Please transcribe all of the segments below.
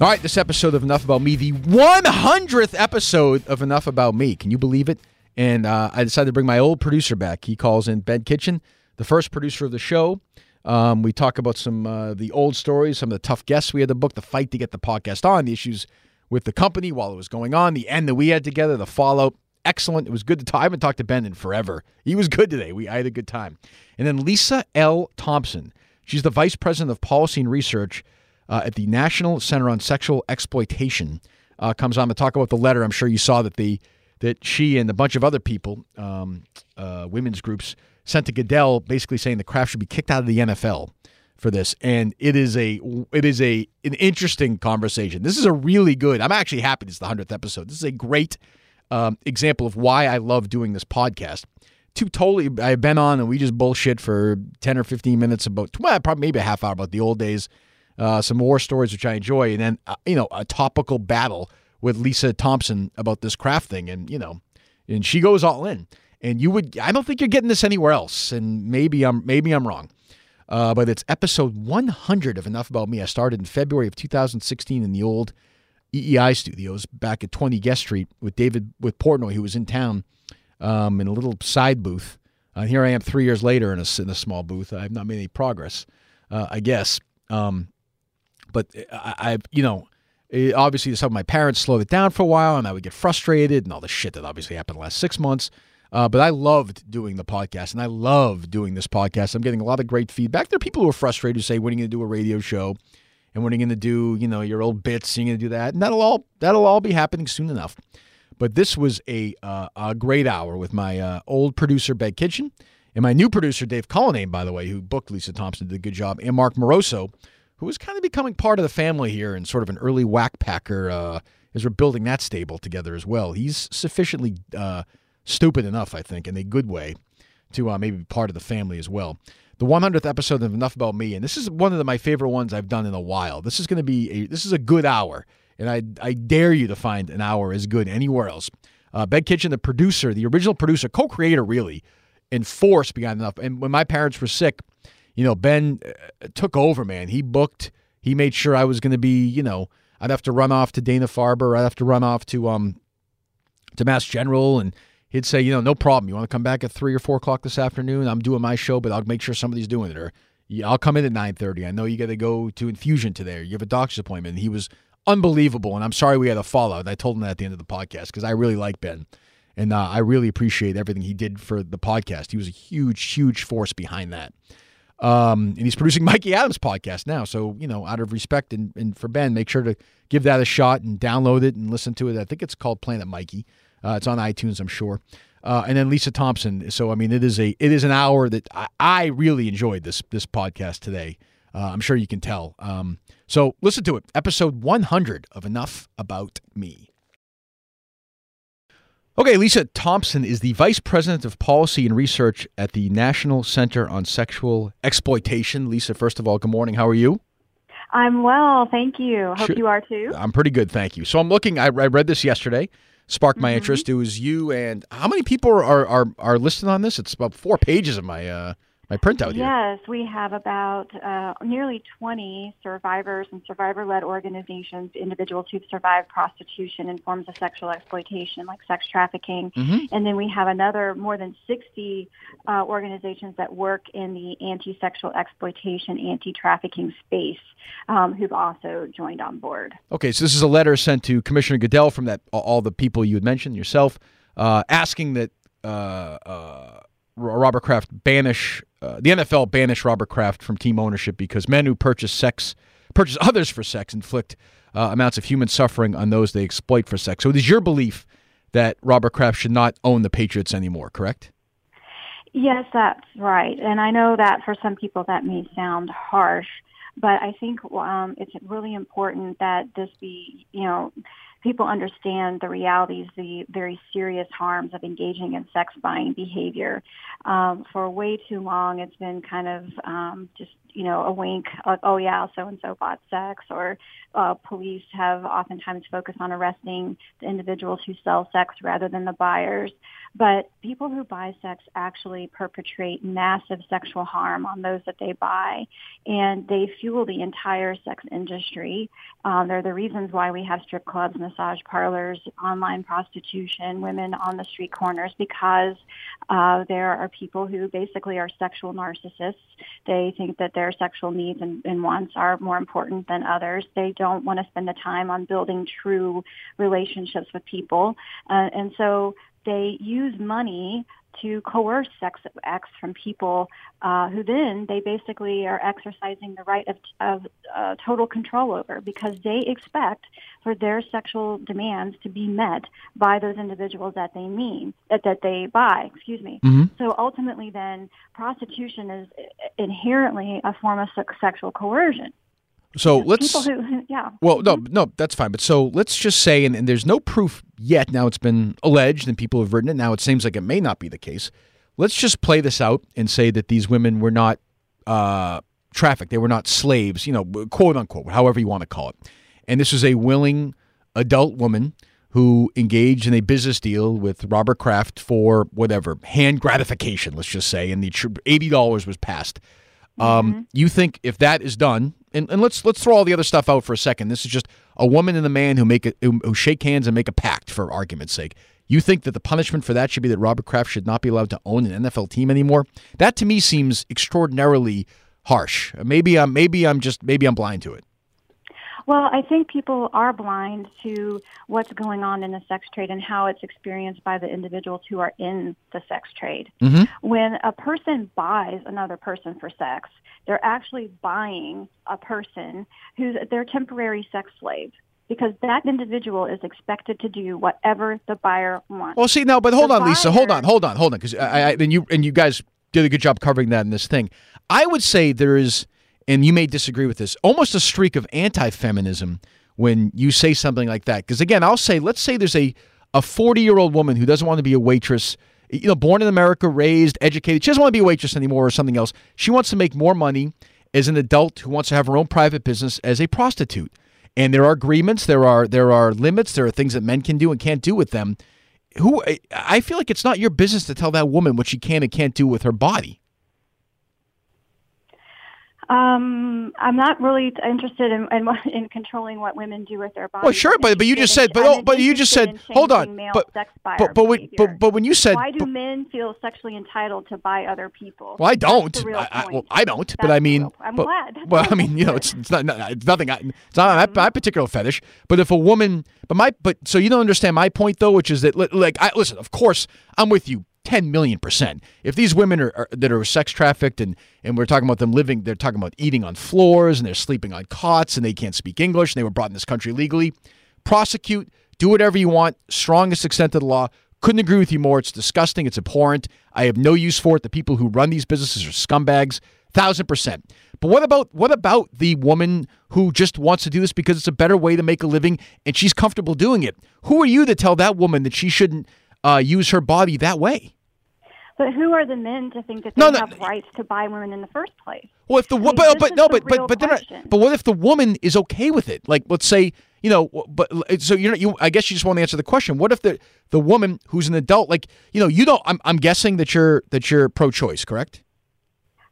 All right, this episode of Enough About Me, the 100th episode of Enough About Me. Can you believe it? And uh, I decided to bring my old producer back. He calls in Ben Kitchen, the first producer of the show. Um, we talk about some uh, the old stories, some of the tough guests we had to book, the fight to get the podcast on, the issues with the company while it was going on, the end that we had together, the fallout. Excellent. It was good to talk. I haven't talked to Ben in forever. He was good today. We I had a good time. And then Lisa L. Thompson. She's the vice president of policy and research uh, at the National Center on Sexual Exploitation. Uh, comes on to talk about the letter. I'm sure you saw that the that she and a bunch of other people, um, uh, women's groups, sent to Goodell, basically saying the Kraft should be kicked out of the NFL for this. And it is a it is a an interesting conversation. This is a really good. I'm actually happy this is the hundredth episode. This is a great um, example of why I love doing this podcast. Two totally, I've been on and we just bullshit for ten or fifteen minutes about well, probably maybe a half hour about the old days uh, some war stories which I enjoy, and then uh, you know a topical battle with Lisa Thompson about this Kraft thing, and you know, and she goes all in. And you would, I don't think you're getting this anywhere else, and maybe I'm maybe I'm wrong. Uh, but it's episode 100 of Enough About Me. I started in February of 2016 in the old EEI studios back at 20 Guest Street with David with Portnoy, who was in town um, in a little side booth. Uh, here I am three years later in a, in a small booth. I have not made any progress, uh, I guess. Um, but I, I you know, it, obviously some of my parents slowed it down for a while, and I would get frustrated and all the shit that obviously happened the last six months. Uh, but I loved doing the podcast, and I love doing this podcast. I'm getting a lot of great feedback. There are people who are frustrated who say, "When are you going to do a radio show?" And when are you going to do, you know, your old bits? You're going to do that, and that'll all that'll all be happening soon enough. But this was a uh, a great hour with my uh, old producer Ben Kitchen and my new producer Dave Cullinane, by the way, who booked Lisa Thompson, did a good job, and Mark Moroso, who is kind of becoming part of the family here and sort of an early whack packer uh, as we're building that stable together as well. He's sufficiently uh, stupid enough, I think, in a good way, to uh, maybe be part of the family as well. The 100th episode of Enough About Me, and this is one of the, my favorite ones I've done in a while. This is going to be a, this is a good hour, and I I dare you to find an hour as good anywhere else. Uh, ben Kitchen, the producer, the original producer, co-creator, really, and force beyond enough. And when my parents were sick, you know, Ben uh, took over, man. He booked, he made sure I was going to be, you know, I'd have to run off to Dana Farber. I'd have to run off to um to Mass General, and he'd say, you know, no problem. You want to come back at three or four o'clock this afternoon? I'm doing my show, but I'll make sure somebody's doing it. Or I'll come in at nine thirty. I know you got to go to infusion today. You have a doctor's appointment. And he was unbelievable, and I'm sorry we had a fallout. I told him that at the end of the podcast because I really like Ben. And uh, I really appreciate everything he did for the podcast. He was a huge, huge force behind that. Um, and he's producing Mikey Adams' podcast now. So, you know, out of respect and, and for Ben, make sure to give that a shot and download it and listen to it. I think it's called Planet Mikey. Uh, it's on iTunes, I'm sure. Uh, and then Lisa Thompson. So, I mean, it is a it is an hour that I, I really enjoyed this this podcast today. Uh, I'm sure you can tell. Um, so, listen to it. Episode 100 of Enough About Me. Okay, Lisa Thompson is the Vice President of Policy and Research at the National Center on Sexual Exploitation. Lisa, first of all, good morning. How are you? I'm well, thank you. Hope Sure. you are too. I'm pretty good, thank you. So I'm looking. I, I read this yesterday, sparked my Mhm. interest. It was you and how many people are are are listed on this? It's about four pages of my uh my printout here. Yes, we have about uh, nearly 20 survivors and survivor-led organizations, individuals who've survived prostitution and forms of sexual exploitation, like sex trafficking. Mhm. And then we have another more than 60 uh, organizations that work in the anti-sexual exploitation, anti-trafficking space, um, who've also joined on board. Okay, so this is a letter sent to Commissioner Goodell from that all the people you had mentioned yourself, uh, asking that uh, uh, Robert Kraft banish uh, the NFL banished Robert Kraft from team ownership because men who purchase sex purchase others for sex inflict uh, amounts of human suffering on those they exploit for sex. So it is your belief that Robert Kraft should not own the Patriots anymore, correct? Yes, that's right. And I know that for some people that may sound harsh, but I think um, it's really important that this be, you know, people understand the realities, the very serious harms of engaging in sex buying behavior. Um, for way too long, it's been kind of um, just you know, a wink, like, oh yeah, so and so bought sex, or uh, police have oftentimes focused on arresting the individuals who sell sex rather than the buyers. But people who buy sex actually perpetrate massive sexual harm on those that they buy, and they fuel the entire sex industry. Um, they're the reasons why we have strip clubs, massage parlors, online prostitution, women on the street corners, because uh, there are people who basically are sexual narcissists. They think that their sexual needs and, and wants are more important than others. They don't want to spend the time on building true relationships with people. Uh, and so they use money to coerce sex acts from people uh, who then they basically are exercising the right of, of uh, total control over because they expect for their sexual demands to be met by those individuals that they mean that, that they buy excuse me mm-hmm. so ultimately then prostitution is inherently a form of sexual coercion so let's who, yeah. Well, no, mm-hmm. no, that's fine. But so let's just say, and, and, there's no proof yet. Now it's been alleged, and people have written it. Now it seems like it may not be the case. Let's just play this out and say that these women were not uh, trafficked; they were not slaves. You know, quote unquote, however you want to call it. And this is a willing adult woman who engaged in a business deal with Robert Kraft for whatever hand gratification. Let's just say, and the eighty dollars was passed. Um, mm-hmm. You think if that is done, and, and let's let's throw all the other stuff out for a second. This is just a woman and a man who make a, who, shake hands and make a pact for argument's sake. You think that the punishment for that should be that Robert Kraft should not be allowed to own an NFL team anymore? That to me seems extraordinarily harsh. Maybe I'm maybe I'm just maybe I'm blind to it. Well, I think people are blind to what's going on in the sex trade and how it's experienced by the individuals who are in the sex trade. Mm-hmm. When a person buys another person for sex, they're actually buying a person who's their temporary sex slave because that individual is expected to do whatever the buyer wants. Well, see now, but hold the on, buyer, Lisa, hold on, hold on, hold on, because I, I, and you and you guys did a good job covering that in this thing. I would say there is and you may disagree with this, almost a streak of anti feminism when you say something like that. Because again, I'll say, let's say there's a a 40 year old woman who doesn't want to be a waitress, you know, born in America, raised, educated. She doesn't want to be a waitress anymore or something else. She wants to make more money as an adult who wants to have her own private business as a prostitute. And there are agreements, there are there are limits, there are things that men can do and can't do with them. Who I feel like it's not your business to tell that woman what she can and can't do with her body. Um, I'm not really interested in, in, in controlling what women do with their bodies. Well, sure, but but you just said, but oh, but you just said, hold on, but but but, when, but but when you said, why do men feel sexually entitled to buy other people? Well, I don't. I, I, well, I don't. That's but I mean, I'm but, glad. well, I mean, you know, it's it's not it's nothing. It's not my, my particular fetish. But if a woman, but my, but so you don't understand my point though, which is that like I listen. Of course, I'm with you 10 million percent. If these women are, are, that are sex trafficked and, and we're talking about them living, they're talking about eating on floors and they're sleeping on cots and they can't speak English and they were brought in this country legally, prosecute, do whatever you want, strongest extent of the law. Couldn't agree with you more. It's disgusting. It's abhorrent. I have no use for it. The people who run these businesses are scumbags, thousand percent. But what about what about the woman who just wants to do this because it's a better way to make a living and she's comfortable doing it? Who are you to tell that woman that she shouldn't uh, use her body that way? But who are the men to think that they no, no. have rights to buy women in the first place? Well, if the I mean, but, but no, but but but then, but what if the woman is okay with it? Like, let's say you know, but so you're you. I guess you just want to answer the question. What if the the woman who's an adult, like you know, you don't. I'm I'm guessing that you're that you're pro-choice, correct?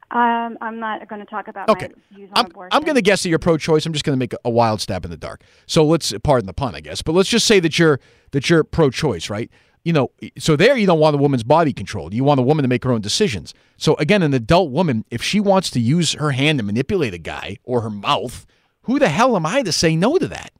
Um, I'm not going to talk about okay. I'm, I'm going to guess that you're pro-choice. I'm just going to make a, a wild stab in the dark. So let's pardon the pun, I guess. But let's just say that you're that you're pro-choice, right? You know, so there you don't want a woman's body controlled. You want a woman to make her own decisions. So again, an adult woman, if she wants to use her hand to manipulate a guy or her mouth, who the hell am I to say no to that?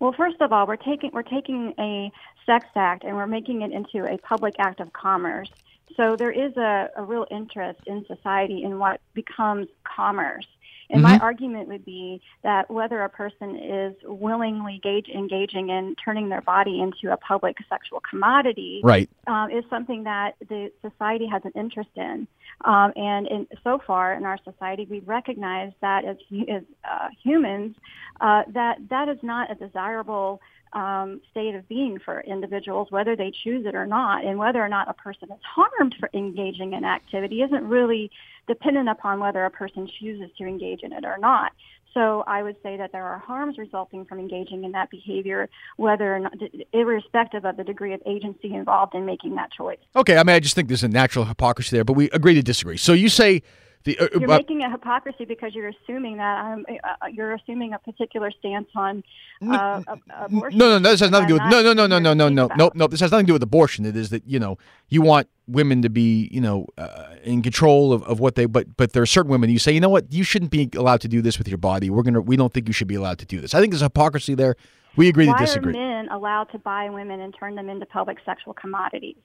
Well, first of all, we're taking we're taking a sex act and we're making it into a public act of commerce. So there is a, a real interest in society in what becomes commerce. And my Mm-hmm. argument would be that whether a person is willingly engage, engaging in turning their body into a public sexual commodity Right. um, is something that the society has an interest in. Um, and in, so far in our society, we recognize that as, as uh, humans, uh, that that is not a desirable um, state of being for individuals, whether they choose it or not, and whether or not a person is harmed for engaging in activity isn't really dependent upon whether a person chooses to engage in it or not. So I would say that there are harms resulting from engaging in that behavior, whether or not, irrespective of the degree of agency involved in making that choice. Okay. I mean, I just think there's a natural hypocrisy there, but we agree to disagree. So you say the uh, You're uh, making a hypocrisy because you're assuming that I'm, uh, you're assuming a particular stance on uh, ab- abortion. No, no, no. This has nothing to do with no, no, no, no, no, no, no, nope, nope. This has nothing to do with abortion. It is that you know you want women to be you know uh, in control of, of what they. But but there are certain women you say you know what you shouldn't be allowed to do this with your body. We're gonna we don't think you should be allowed to do this. I think there's hypocrisy there. We agree Why to disagree. are men allowed to buy women and turn them into public sexual commodities?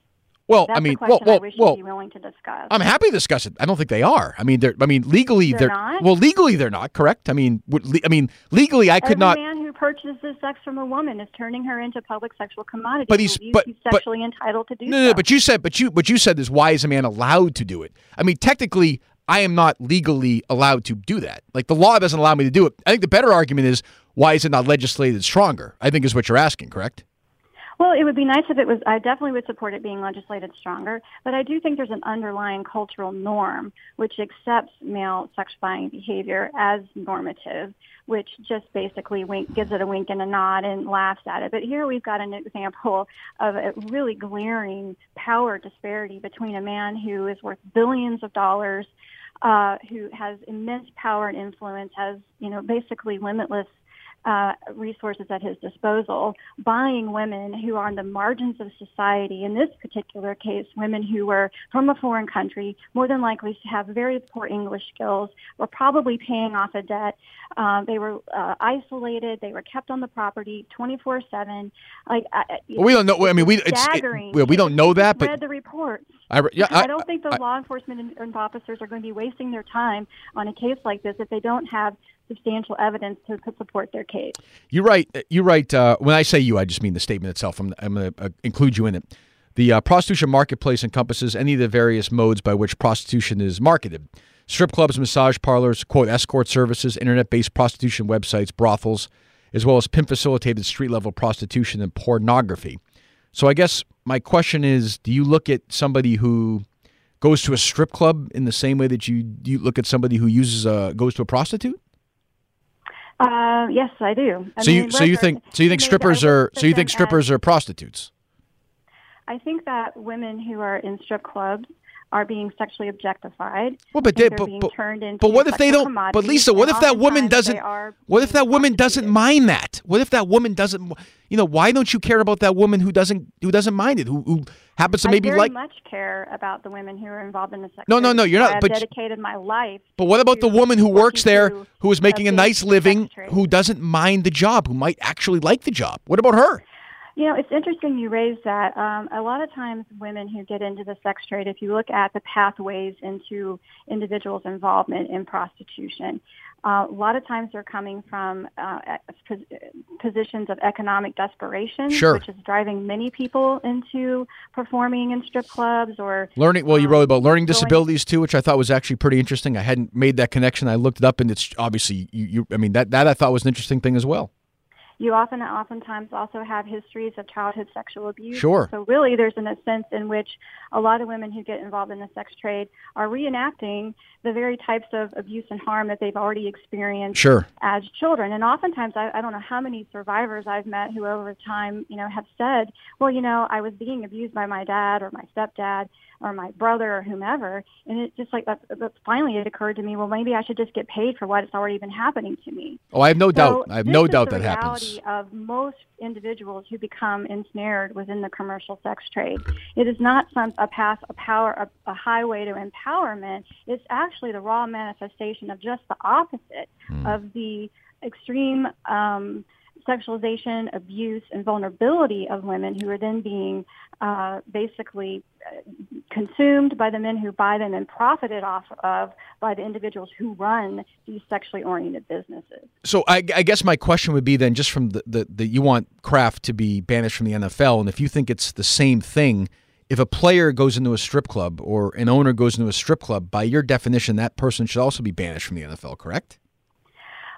Well, That's I mean, question well, I well, wish well. you'd be willing to discuss. I'm happy to discuss it. I don't think they are. I mean, they're. I mean, legally They're they're. not? Well, legally they're not correct. I mean, I mean, legally I could Every not. man who purchases sex from a woman is turning her into public sexual commodity. But he's- but- he's but- sexually entitled to do No, so. no, no, but you said, but you, what you said is, why is a man allowed to do it? I mean, technically, I am not legally allowed to do that. Like the law doesn't allow me to do it. I think the better argument is, why is it not legislated stronger? I think is what you're asking, correct? Well, it would be nice if it was. I definitely would support it being legislated stronger, but I do think there's an underlying cultural norm which accepts male sex buying behavior as normative, which just basically wink, gives it a wink and a nod and laughs at it. But here we've got an example of a really glaring power disparity between a man who is worth billions of dollars, uh, who has immense power and influence, has you know basically limitless uh, resources at his disposal, buying women who are on the margins of society. In this particular case, women who were from a foreign country, more than likely to have very poor English skills, were probably paying off a debt. Um, they were uh, isolated. They were kept on the property 24/7. Like I, I- Well, we don't know. I mean, we it's, it, staggering. we don't know that, read but the reports. I, yeah, I, I, don't think the I- law enforcement and officers are going to be wasting their time on a case like this if they don't have substantial evidence to, to support their case. You're right. You're right. Uh, when I say you, I just mean the statement itself. I'm, I'm going to uh, include you in it. The uh, prostitution marketplace encompasses any of the various modes by which prostitution is marketed. Strip clubs, massage parlors, quote, escort services, internet based prostitution websites, brothels, as well as pimp facilitated street level prostitution and pornography. So I guess my question is do you look at somebody who goes to a strip club in the same way that you, you look at somebody who uses a, goes to a prostitute? Uh, yes, I do. I so you so you think so you think strippers are so you think strippers are prostitutes? I think that women who are in strip clubs are being sexually objectified. Well, but they, they're but, being but, turned into but what if they don't? But Lisa, what if that woman doesn't? What if that woman doesn't mind that? What if that woman doesn't? You know, why don't you care about that woman who doesn't who doesn't mind it? Who, who happens to maybe I very like? much care about the women who are involved in the sex. No, no, no, you're not- I've but- dedicated my life. But what about the woman who works there, who is making a nice living, who doesn't mind the job, who might actually like the job? What about her? You know, it's interesting you raised that. Um, a lot of times, women who get into the sex trade, if you look at the pathways into individuals' involvement in prostitution, uh, a lot of times they're coming from uh, positions of economic desperation, Sure. which is driving many people into performing in strip clubs or Learning. Well, you um, wrote about learning disabilities too, which I thought was actually pretty interesting. I hadn't made that connection. I looked it up, and it's obviously you. you I mean, that that I thought was an interesting thing as well. You often, oftentimes, also have histories of childhood sexual abuse. Sure. So really, there's an, a sense in which a lot of women who get involved in the sex trade are reenacting the very types of abuse and harm that they've already experienced Sure. as children. And oftentimes, I, I don't know how many survivors I've met who, over time, you know, have said, "Well, you know, I was being abused by my dad or my stepdad or my brother or whomever," and it just like that. Finally it occurred to me. Well, maybe I should just get paid for what it's already been happening to me. Oh, I have no doubt. I have no doubt that happens. Of most individuals who become ensnared within the commercial sex trade. It is not some a path, a power, a, a highway to empowerment. It's actually the raw manifestation of just the opposite Hmm. of the extreme um, sexualization, abuse, and vulnerability of women who are then being uh, basically uh, consumed by the men who buy them and profited off of by the individuals who run these sexually oriented businesses. So I, I guess my question would be then, just from the, the, the you want Kraft to be banished from the NFL, and if you think it's the same thing, if a player goes into a strip club or an owner goes into a strip club, by your definition, that person should also be banished from the NFL, correct?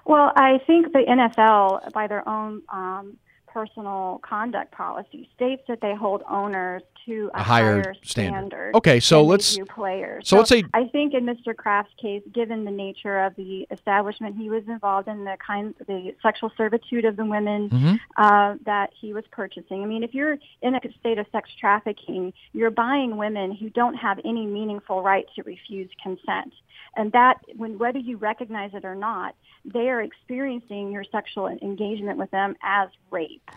Well, I think the NFL, by their own um, personal conduct policy states that they hold owners to a, A higher higher, standard. standard. Okay, so let's- players. so let's say- I think in Mr. Kraft's case, given the nature of the establishment he was involved in, the kind, the sexual servitude of the women Mm-hmm. uh, that he was purchasing. I mean, if you're in a state of sex trafficking, you're buying women who don't have any meaningful right to refuse consent. And that, when whether you recognize it or not, they are experiencing your sexual engagement with them as rape.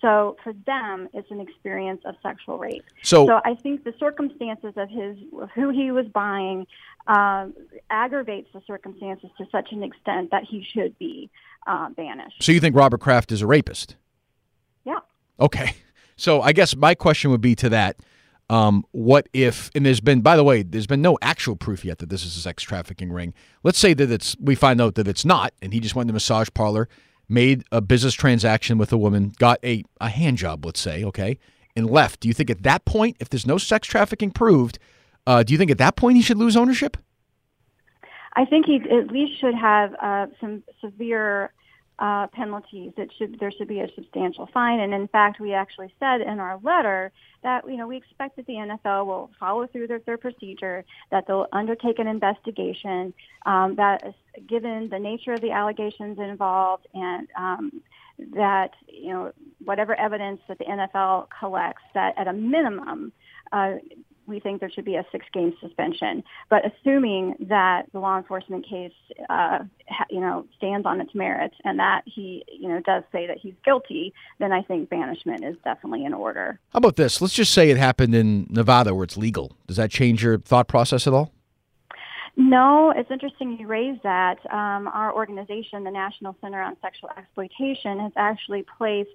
So for them, it's an experience of sexual rape. So, So I think the circumstances of his of who he was buying um, aggravates the circumstances to such an extent that he should be uh, banished. so you think Robert Kraft is a rapist? Yeah. Okay. So I guess my question would be to that. Um, what if, and there's been, by the way, there's been no actual proof yet that this is a sex trafficking ring. Let's say that it's, we find out that it's not, and he just went to the massage parlor, made a business transaction with a woman, got a, a hand job, let's say, okay, and left. Do you think at that point, if there's no sex trafficking proved, uh, do you think at that point he should lose ownership? I think he at least should have uh, some severe uh, penalties. It should there should be a substantial fine, and in fact, we actually said in our letter that you know we expect that the NFL will follow through their, their procedure, that they'll undertake an investigation, um, that given the nature of the allegations involved, and um, that you know whatever evidence that the NFL collects, that at a minimum. Uh, we think there should be a six-game suspension. But assuming that the law enforcement case, uh, ha, you know, stands on its merits and that he, you know, does say that he's guilty, then I think banishment is definitely in order. How about this? Let's just say it happened in Nevada where it's legal. Does that change your thought process at all? No, it's interesting you raise that. Um, our organization, the National Center on Sexual Exploitation, has actually placed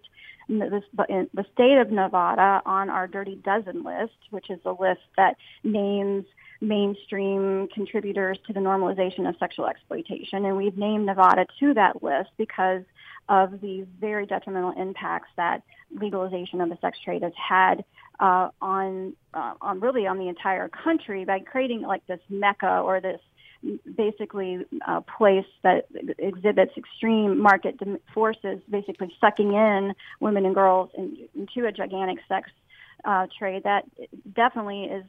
the state of Nevada on our Dirty Dozen list, which is a list that names mainstream contributors to the normalization of sexual exploitation. And we've named Nevada to that list because of the very detrimental impacts that legalization of the sex trade has had uh, on uh, on really on the entire country by creating like this mecca or this basically uh, place that exhibits extreme market forces, basically sucking in women and girls in, into a gigantic sex uh, trade that definitely is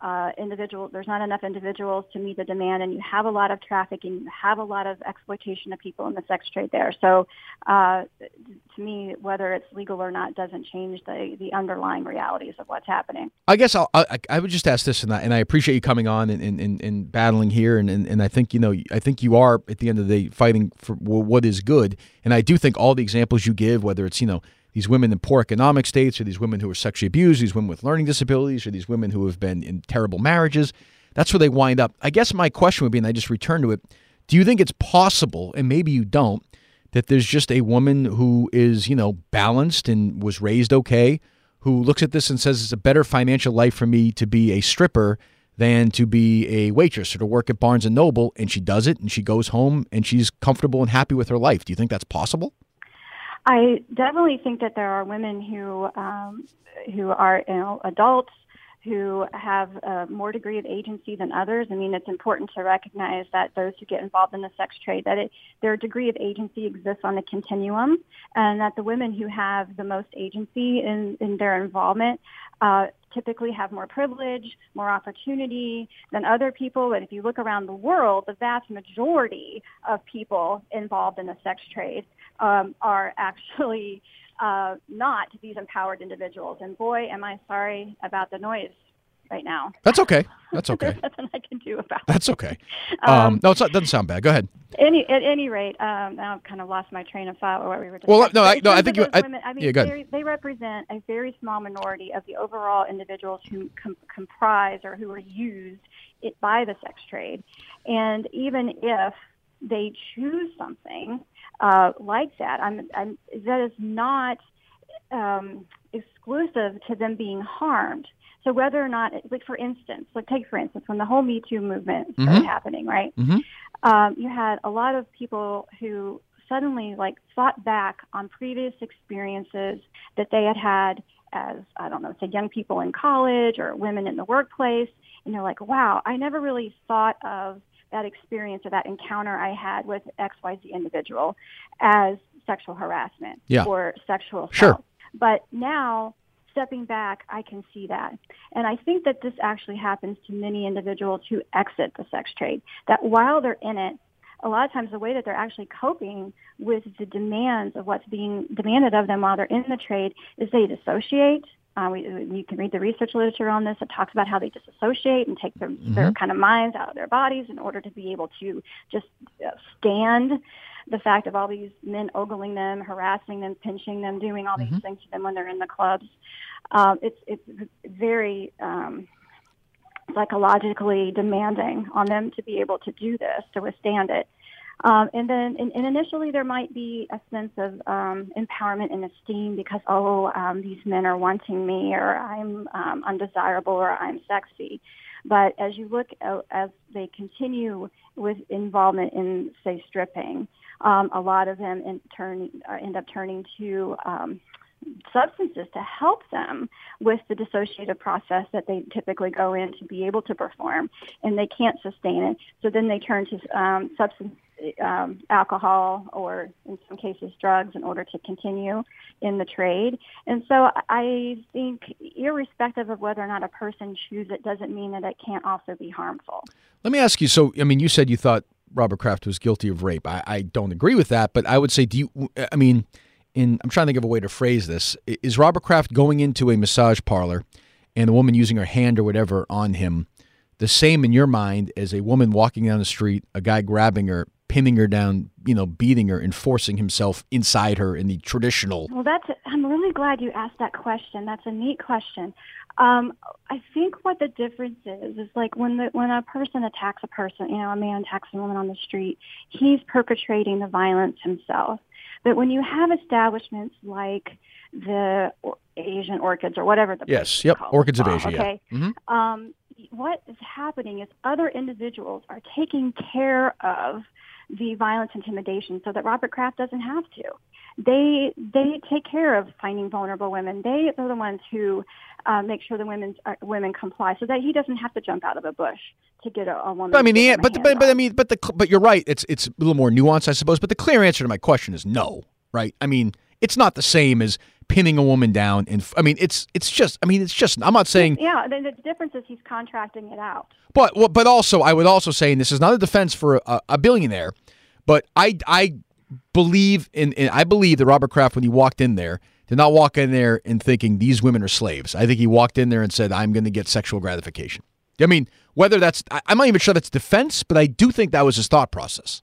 uh, individual. There's not enough individuals to meet the demand, and you have a lot of trafficking. You have a lot of exploitation of people in the sex trade there. So, uh, to me, whether it's legal or not doesn't change the the underlying realities of what's happening. I guess I'll, I I would just ask this, and I, and I appreciate you coming on and, and, and, and battling here, and, and, and I think you know I think you are at the end of the day fighting for what is good, and I do think all the examples you give, whether it's you know these women in poor economic states, or these women who are sexually abused, these women with learning disabilities, or these women who have been in terrible marriages, that's where they wind up. I guess my question would be, and I just return to it: Do you think it's possible, and maybe you don't, that there's just a woman who is you know balanced and was raised okay? who looks at this and says it's a better financial life for me to be a stripper than to be a waitress or to work at Barnes and Noble and she does it and she goes home and she's comfortable and happy with her life. Do you think that's possible? I definitely think that there are women who um, who are you know adults who have a more degree of agency than others. I mean, it's important to recognize that those who get involved in the sex trade, that it, their degree of agency exists on a continuum, and that the women who have the most agency in, in their involvement uh, typically have more privilege, more opportunity than other people. And if you look around the world, the vast majority of people involved in the sex trade um, are actually uh, not these empowered individuals. And boy, am I sorry about the noise right now. That's okay. That's okay. There's nothing I can do about. That's okay. Um, no, it's not, doesn't sound bad. Go ahead. Any, at any rate, um, now I've kind of lost my train of thought or what we were Well, no, I- no, I think you- I- women, I mean, yeah, go ahead. they, they represent a very small minority of the overall individuals who com- comprise or who are used it, by the sex trade. And even if they choose something uh, like that, I'm, I'm, that is not um, exclusive to them being harmed. So whether or not, like for instance, like take for instance, when the whole Me Too movement started Mhm. happening, right? Mhm. Um, you had a lot of people who suddenly like thought back on previous experiences that they had had as I don't know, say young people in college or women in the workplace, and they're like, wow, I never really thought of that experience or that encounter I had with XYZ individual as sexual harassment Yeah. or sexual assault. Sure. But now, stepping back, I can see that. And I think that this actually happens to many individuals who exit the sex trade, that while they're in it, a lot of times the way that they're actually coping with the demands of what's being demanded of them while they're in the trade is they dissociate. Uh, we, you can read the research literature on this. It talks about how they disassociate and take their, their kind of minds out of their bodies in order to be able to just uh, stand the fact of all these men ogling them, harassing them, pinching them, doing all these things to them when they're in the clubs. Um, it's it's very um, psychologically demanding on them to be able to do this to withstand it. Um, and then, and, and initially, there might be a sense of um, empowerment and esteem because, oh, um, these men are wanting me, or I'm um, undesirable, or I'm sexy. But as you look as they continue with involvement in, say, stripping, um, a lot of them in turn uh, end up turning to um, substances to help them with the dissociative process that they typically go in to be able to perform, and they can't sustain it. So then they turn to um, substance, um, alcohol, or in some cases drugs, in order to continue in the trade. And so I think, irrespective of whether or not a person chooses it, doesn't mean that it can't also be harmful. Let me ask you. So, I mean, you said you thought Robert Kraft was guilty of rape. I, I don't agree with that, but I would say, do you? I mean, in I'm trying to think of a way to phrase this. Is Robert Kraft going into a massage parlor and a woman using her hand or whatever on him the same in your mind as a woman walking down the street, a guy grabbing her, pinning her down, you know, beating her, and forcing himself inside her in the traditional? Well, that's. I'm really glad you asked that question. That's a neat question. Um, I think what the difference is is like when the when a person attacks a person, you know, a man attacks a woman on the street, he's perpetrating the violence himself. But when you have establishments like the Asian orchids or whatever the Yes, yep, called, Orchids of uh, Asia, yeah. Okay, Mhm. um, what is happening is other individuals are taking care of the violence intimidation so that Robert Kraft doesn't have to. They they take care of finding vulnerable women. They are the ones who uh, make sure the women uh, women comply so that he doesn't have to jump out of a bush to get a, a woman. But I mean, to the, give an- him a but hand but but I mean, but the but you're right. It's it's a little more nuanced, I suppose. But the clear answer to my question is no, right? I mean, it's not the same as pinning a woman down, and I mean, it's it's just. I mean, it's just. I'm not saying, yeah, the, the difference is he's contracting it out. but well, but also, I would also say, and this is not a defense for a, a billionaire, but I I believe in, in I believe that Robert Kraft, when he walked in there, did not walk in there and thinking these women are slaves. I think he walked in there and said, "I'm going to get sexual gratification." I mean, whether that's I, I'm not even sure that's defense, but I do think that was his thought process.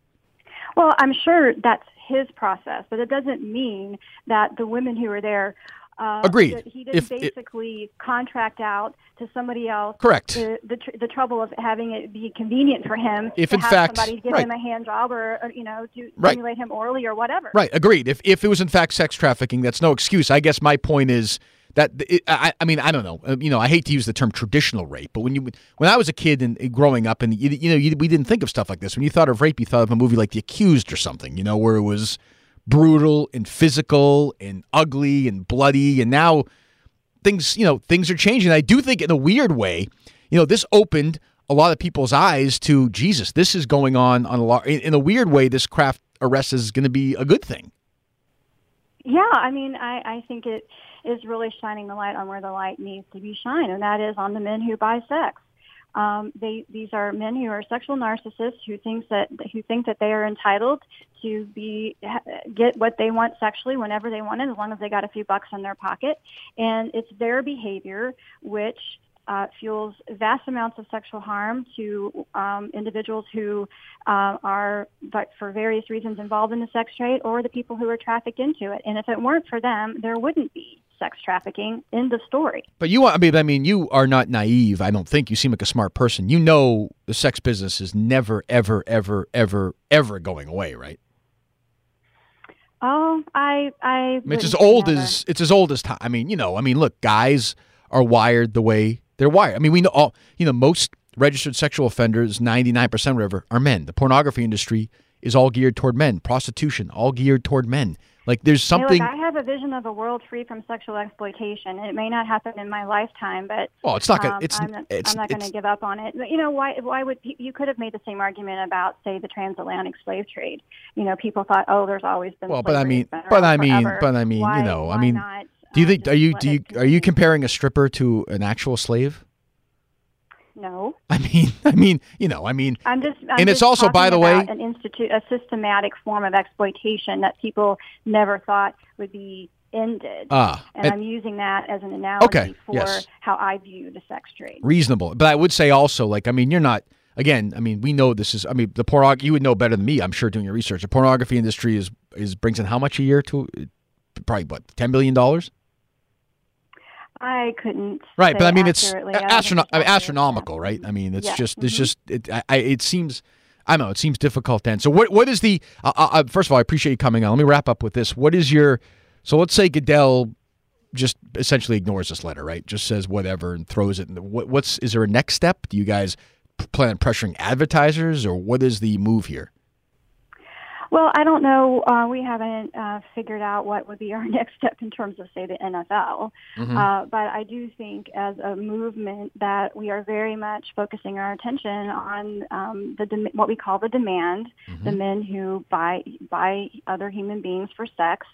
Well, I'm sure that's his process, but it doesn't mean that the women who are there. Uh, Agreed. that He didn't If it- basically contract out to somebody else. Correct. The the, tr- the trouble of having it be convenient for him If to in have fact- somebody give right. him a hand job or, or you know to Right. stimulate him orally or whatever. Right, agreed. If if it was in fact sex trafficking, that's no excuse. I guess my point is that it, I, I mean I don't know. Uh, You know, I hate to use the term traditional rape, but when you when I was a kid and growing up, and you, you know, you, we didn't think of stuff like this. When you thought of rape, you thought of a movie like The Accused or something. You know, where it was brutal and physical and ugly and bloody, and now things you know things are changing. I do think in a weird way, you know, this opened a lot of people's eyes to Jesus. This is going on on a lot in, in a weird way. This Kraft arrest is going to be a good thing. Yeah, I mean, I, I think it is really shining the light on where the light needs to be shined, and that is on the men who buy sex. Um, they these are men who are sexual narcissists who thinks that who think that they are entitled to be get what they want sexually whenever they want it, as long as they got a few bucks in their pocket, and it's their behavior which uh, fuels vast amounts of sexual harm to um, individuals who uh, are, but for various reasons, involved in the sex trade or the people who are trafficked into it. And if it weren't for them, there wouldn't be sex trafficking. in the story. But you, I mean, I mean, you are not naive. I don't think you seem like a smart person. You know, the sex business is never, ever, ever, ever, ever going away, right? Oh, I, I. It's as old never. as it's as old as time. I mean, you know, I mean, look, guys are wired the way They're wired. I mean, we know all. You know, most registered sexual offenders, ninety nine percent, whatever, are men. The pornography industry is all geared toward men. Prostitution, all geared toward men. Like there's something. look, I have a vision of a world free from sexual exploitation. It may not happen in my lifetime, but well, it's not gonna. um, it's I'm not, it's I'm not going to give up on it. You know, why? Why would you could have made the same argument about, say, the transatlantic slave trade? You know, people thought, oh, there's always been. Well, but I mean, but I mean, forever. but I mean, Why- you know, I mean, not, do you uh, think are you do you are you comparing a stripper to an actual slave? No. I mean, I mean, you know, I mean, I'm just, I'm And it's also, by the way- an institute, a systematic form of exploitation that people never thought would be ended. ah, and and- I'm using that as an analogy Okay, for yes. how I view the sex trade. reasonable. But I would say also, like, I mean, you're not. Again, I mean, we know this is. I mean, the pornog. You would know better than me, I'm sure, doing your research. The pornography industry is is brings in how much a year to probably what ten billion dollars. I couldn't. Right, but I mean, it's accurately. a- I don't have astrono- I mean, astronomical, right? I mean, it's Yeah, just, it's mhm. just, it, I, I, it seems, I don't know, it seems difficult then. So, what, what is the? Uh, uh, first of all, I appreciate you coming on. Let me wrap up with this. What is your? So, let's say Goodell just essentially ignores this letter, right? Just says whatever and throws it. In the, what, what's is there a next step? Do you guys plan on pressuring advertisers, or what is the move here? Well, I don't know. Uh, we haven't uh, figured out what would be our next step in terms of, say, the NFL. Mm-hmm. Uh, but I do think, as a movement, that we are very much focusing our attention on um, the dem- what we call the demand, the men who buy buy other human beings for sex.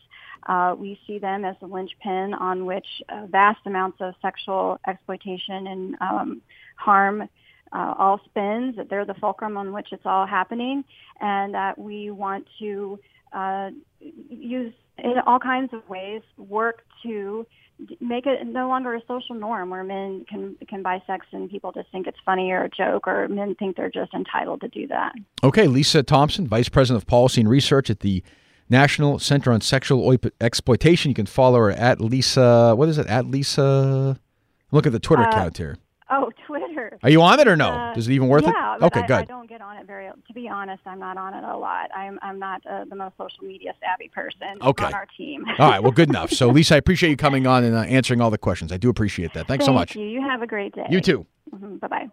Uh, we see them as the linchpin on which uh, vast amounts of sexual exploitation and um, harm uh, all spins, that they're the fulcrum on which it's all happening, and that we want to uh, use in all kinds of ways work to make it no longer a social norm where men can can buy sex and people just think it's funny or a joke or men think they're just entitled to do that. Okay, Lisa Thompson, Vice President of Policy and Research at the National Center on Sexual Exploitation. You can follow her at Lisa. What is it? At Lisa. Look at the Twitter Uh, account here. Oh, Twitter. Are you on it or no? Uh, Is it even worth yeah, it? Okay, I, good. I don't get on it very. To be honest, I'm not on it a lot. I'm I'm not uh, the most social media savvy person Okay. on our team. all right, well, good enough. So, Lisa, I appreciate you coming on and uh, answering all the questions. I do appreciate that. Thanks so Thank much. You. you have a great day. You too. Bye bye.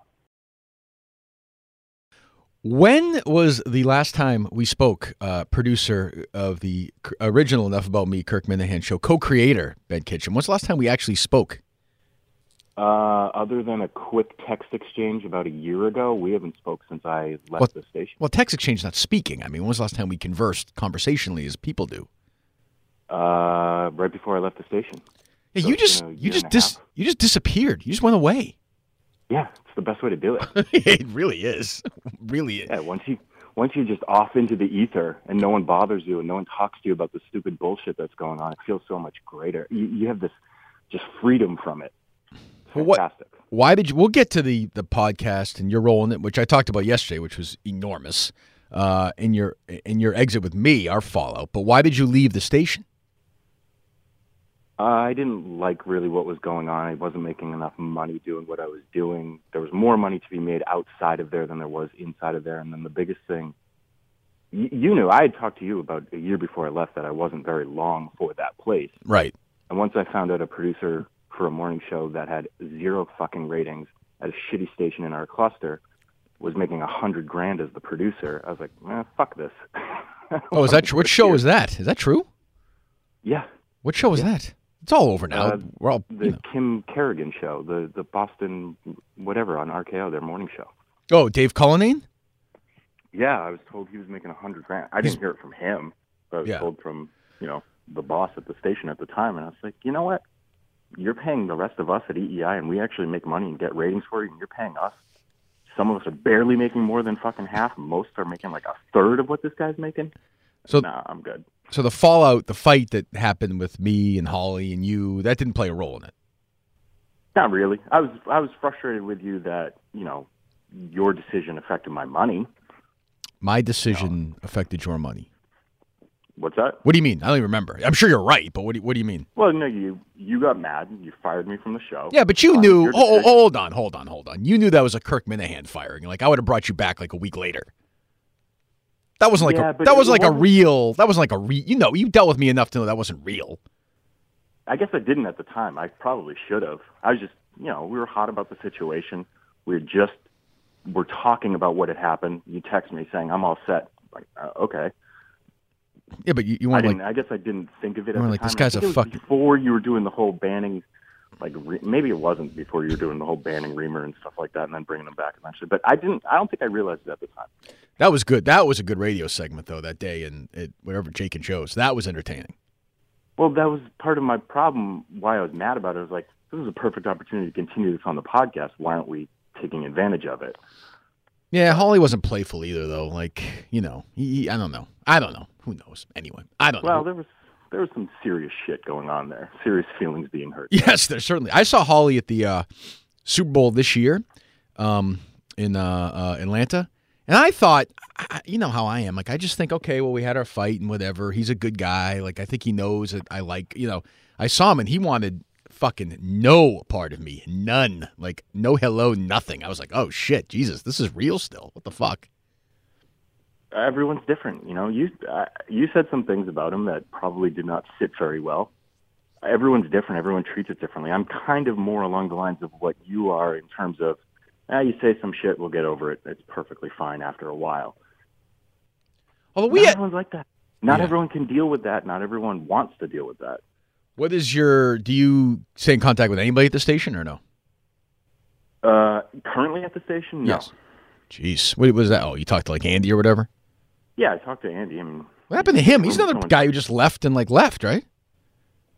When was the last time we spoke? Uh, producer of the original Enough About Me, Kirk Minihane show, co-creator Ben Kitchen. When's the last time we actually spoke? Uh, other than a quick text exchange about a year ago, we haven't spoke since I left What- the station. Well, text exchange is not speaking. I mean, when was the last time we conversed conversationally as people do? Uh, right before I left the station. Yeah, So you just you just dis, you just disappeared. You just went away. Yeah, it's the best way to do it. it really is. really is. yeah, once you once you're just off into the ether and no one bothers you and no one talks to you about the stupid bullshit that's going on, it feels so much greater. You, you have this just freedom from it. Well, what- Why did you? We'll get to the the podcast and your role in it, which I talked about yesterday, which was enormous. Uh, in your in your exit with me, our fallout. But why did you leave the station? Uh, I didn't like really what was going on. I wasn't making enough money doing what I was doing. There was more money to be made outside of there than there was inside of there. And then the biggest thing, you knew, I had talked to you about a year before I left that I wasn't very long for that place. Right. And once I found out a producer for a morning show that had zero fucking ratings at a shitty station in our cluster was making a hundred grand as the producer, I was like, eh, fuck this. Oh, is that true? What show is that? Is that true? Yeah, What show is that? It's all over now. Uh, We're all. the You know. Kim Carrigan show, the the Boston whatever on RKO, their morning show. Oh, Dave Cullinane. Yeah, I was told he was making a hundred grand. I didn't hear it from him, but I was Yeah. told from you know the boss at the station at the time, and I was like, you know what? You're paying the rest of us at EEI, and we actually make money and get ratings for you, and you're paying us. Some of us are barely making more than fucking half. Most are making like a third of what this guy's making. So, Nah, I'm good. so the fallout, the fight that happened with me and Holly and you, that didn't play a role in it. Not really. I was I was frustrated with you that you know your decision affected my money. My decision affected your money. What's that? What do you mean? I don't even remember. I'm sure you're right, but what do you, what do you mean? Well, no, you you got mad. And you fired me from the show. Yeah, but you knew. your Oh, hold on, hold on, hold on. You knew that was a Kirk Minihane firing. Like I would have brought you back like a week later. That wasn't like Yeah, a that wasn't like a real. That wasn't like a re. You know, you dealt with me enough to know that wasn't real. I guess I didn't at the time. I probably should have. I was just you know, we were hot about the situation. We were just were talking about what had happened. You text me saying I'm all set. Like, uh, okay. Yeah, but you, you I want didn't. like I guess I didn't think of it. At the like, this time. I guy's a fuck- Before you were doing the whole banning, like re- maybe it wasn't before you were doing the whole banning Reamer and stuff like that, and then bringing them back eventually. But I didn't. I don't think I realized it at the time. that was good. That was a good radio segment though that day and it, whatever Jake and shows. That was entertaining. Well, that was part of my problem. Why I was mad about it I was like, this is a perfect opportunity to continue this on the podcast. Why aren't we taking advantage of it? Yeah, Holley wasn't playful either though. Like you know, he, I don't know. I don't know. Who knows? Anyway, I don't Well, know. there was there was some serious shit going on there. Serious feelings being hurt. Yes, there's certainly. I saw Holley at the uh, Super Bowl this year um, in uh, uh, Atlanta, and I thought, I- you know how I am. Like I just think, okay, well, we had our fight and whatever. He's a good guy. Like I think he knows that I like. You know, I saw him and he wanted fucking no part of me, none. Like no hello, nothing. I was like, oh shit, Jesus, this is real still. What the fuck? Everyone's different. You know, you uh, you said some things about him that probably did not sit very well. Everyone's different. Everyone treats it differently. I'm kind of more along the lines of what you are in terms of, ah, you say some shit, we'll get over it. It's perfectly fine after a while. Although we, Not had, everyone's like that. Not Yeah. everyone can deal with that. Not everyone wants to deal with that. What is your? Do you stay in contact with anybody at the station or no? Uh, currently at the station, no. Yes. Jeez, what was that? Oh, you talked to like Andy or whatever. Yeah, I talked to Andy. I mean, What happened to him? He's another Someone- guy who just left and like left, right?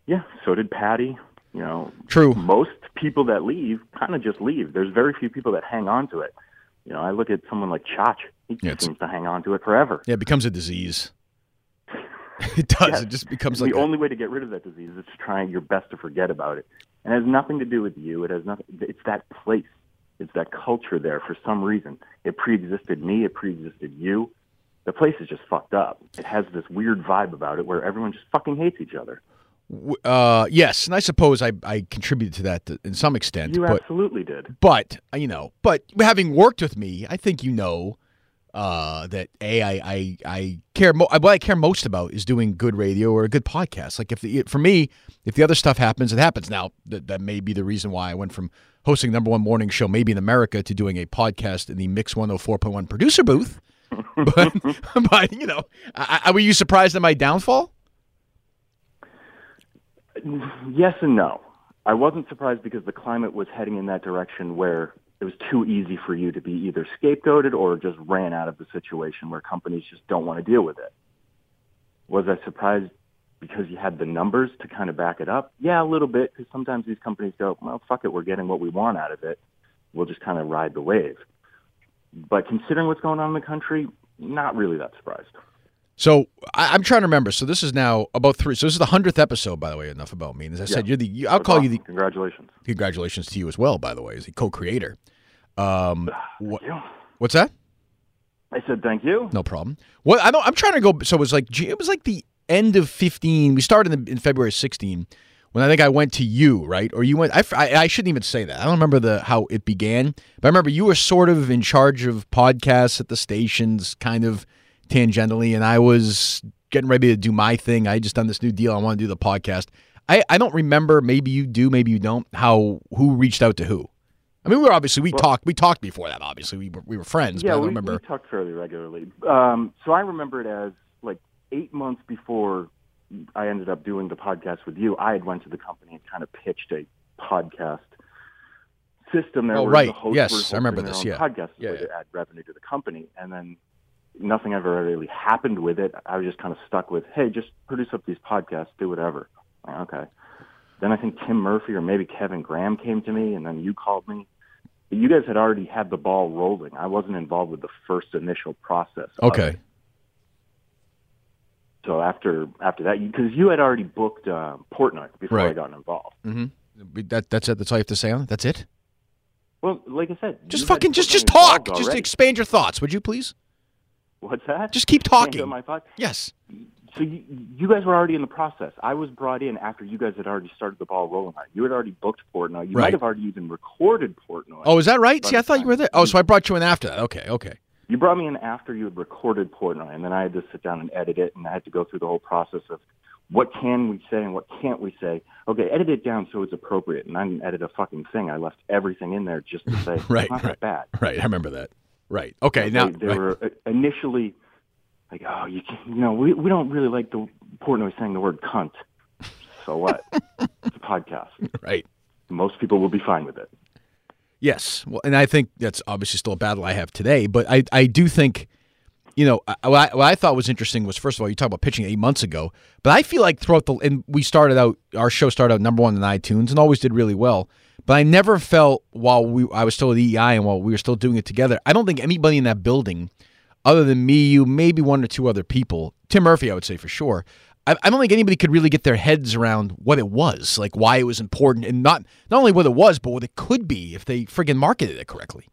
Yeah, so did Patty. You know, True. most people that leave kind of just leave. There's very few people that hang on to it. You know, I look at someone like Chach. He Yeah, seems to hang on to it forever. Yeah, it becomes a disease. it does. Yes. It just becomes the like a- only way to get rid of that disease is to try your best to forget about it. And it has nothing to do with you. It has nothing. It's that place. It's that culture there for some reason. It pre-existed me. It pre-existed you. The place is just fucked up. It has this weird vibe about it where everyone just fucking hates each other. uh, yes, and I suppose I, I contributed to that to, in some extent. You but absolutely did. but uh, you know, but having worked with me, I think you know uh, that a I I, I care mo- what I care most about is doing good radio or a good podcast. Like if the, for me, if the other stuff happens, it happens. Now that that may be the reason why I went from hosting number one morning show maybe in America to doing a podcast in the Mix one hundred four point one producer booth. but but you know, I, I, were you surprised at my downfall? Yes and no. I wasn't surprised because the climate was heading in that direction where it was too easy for you to be either scapegoated or just ran out of the situation where companies just don't want to deal with it. Was I surprised because you had the numbers to kind of back it up? Yeah, a little bit because sometimes these companies go, well, fuck it, we're getting what we want out of it. We'll just kind of ride the wave. But considering what's going on in the country, not really that surprised. So I, I'm trying to remember. So this is now about three. So this is the hundredth episode, by the way. Enough about me. And as I said, you're the. You, I'll call you the. Congratulations. Congratulations to you as well, by the way, as the co-creator. Um, what, You. what's that? I said thank you. No problem. What I don't. I'm trying to go. So it was like it was like the end of 15. We started in, in February 16 when I think I went to you, right? Or you went. I I shouldn't even say that. I don't remember the how it began, but I remember you were sort of in charge of podcasts at the stations, kind of tangentially, and I was getting ready to do my thing. I just done this new deal. I want to do the podcast. I, I don't remember. Maybe you do. Maybe you don't. How who reached out to who? I mean, we were obviously we talked. We talked before that. Obviously, we were we were friends. Yeah, but I we, remember. we talked fairly regularly. Um, so I remember it as like eight months before I ended up doing the podcast with you. I had went to the company and kind of pitched a podcast system there. Oh, right. Yes, I remember this, yeah. podcast Yeah, yeah. to add revenue to the company, and then nothing ever really happened with it. I was just kind of stuck with, hey, just produce up these podcasts, do whatever. Like, okay. Then I think Tim Murphy or maybe Kevin Graham came to me, and then you called me. You guys had already had the ball rolling. I wasn't involved with the first initial process. Okay. So after after that, because you, had already booked uh, Portnoy before I got involved. Mm-hmm. That that's it. That's all you have to say on it. That's it. Well, like I said, Just fucking just just talk. Just expand your thoughts, would you please? What's that? Just keep talking. My thoughts. Yes. So you, you guys were already in the process. I was brought in after you guys had already started the ball rolling. You had already booked Portnoy. You Right. might have already even recorded Portnoy. Oh, is that right? See, I thought you were there. Oh, so I brought you in after that. Okay, okay. You brought me in after you had recorded Portnoy, and then I had to sit down and edit it, and I had to go through the whole process of what can we say and what can't we say? Okay, edit it down so it's appropriate. And I didn't edit a fucking thing. I left everything in there just to say Right, not right. that bad. Right. I remember that. Right. Okay. Now, they, they right. were initially like, oh, you, can, you know, we we don't really like the Portnoy saying the word cunt. So what? it's a podcast. right. Most people will be fine with it. Yes. Well, and I think that's obviously still a battle I have today. But I, I do think, you know, I- what I, what I thought was interesting was first of all, you talk about pitching eight months ago, but I feel like throughout the and we started out our show started out number one in iTunes and always did really well. But I never felt while we I was still at EEI and while we were still doing it together, I don't think anybody in that building, other than me, you, maybe one or two other people, Tim Murphy, I would say for sure. I, I don't think anybody could really get their heads around what it was, like why it was important, and not not only what it was, but what it could be if they friggin' marketed it correctly.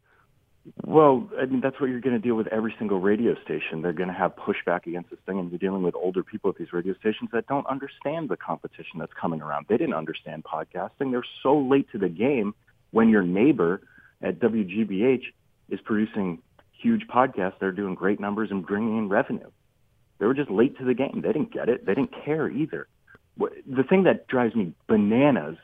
Well, I mean, that's what you're going to deal with every single radio station. They're going to have pushback against this thing, and you're dealing with older people at these radio stations that don't understand the competition that's coming around. They didn't understand podcasting. They're so late to the game when your neighbor at WGBH is producing huge podcasts. They're doing great numbers and bringing in revenue. They were just late to the game. They didn't get it. They didn't care either. The thing that drives me bananas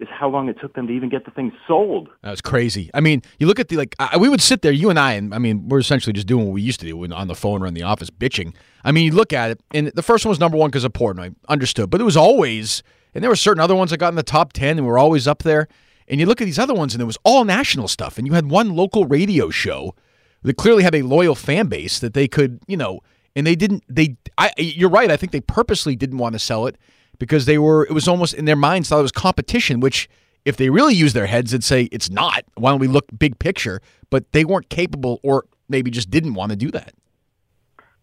is how long it took them to even get the thing sold. That was crazy. I mean, you look at the like. I, we would sit there, you and I, and I mean, we're essentially just doing what we used to do on the phone or in the office, bitching. I mean, you look at it, and the first one was number one because of Portnoy, understood. But it was always, and there were certain other ones that got in the top ten, and were always up there. And you look at these other ones, and it was all national stuff, and you had one local radio show that clearly had a loyal fan base that they could, you know, and they didn't. They, I, you're right. I think they purposely didn't want to sell it because they were. It was almost in their minds thought it was competition, which if they really use their heads, they'd say it's not. Why don't we look big picture? But they weren't capable, or maybe just didn't want to do that.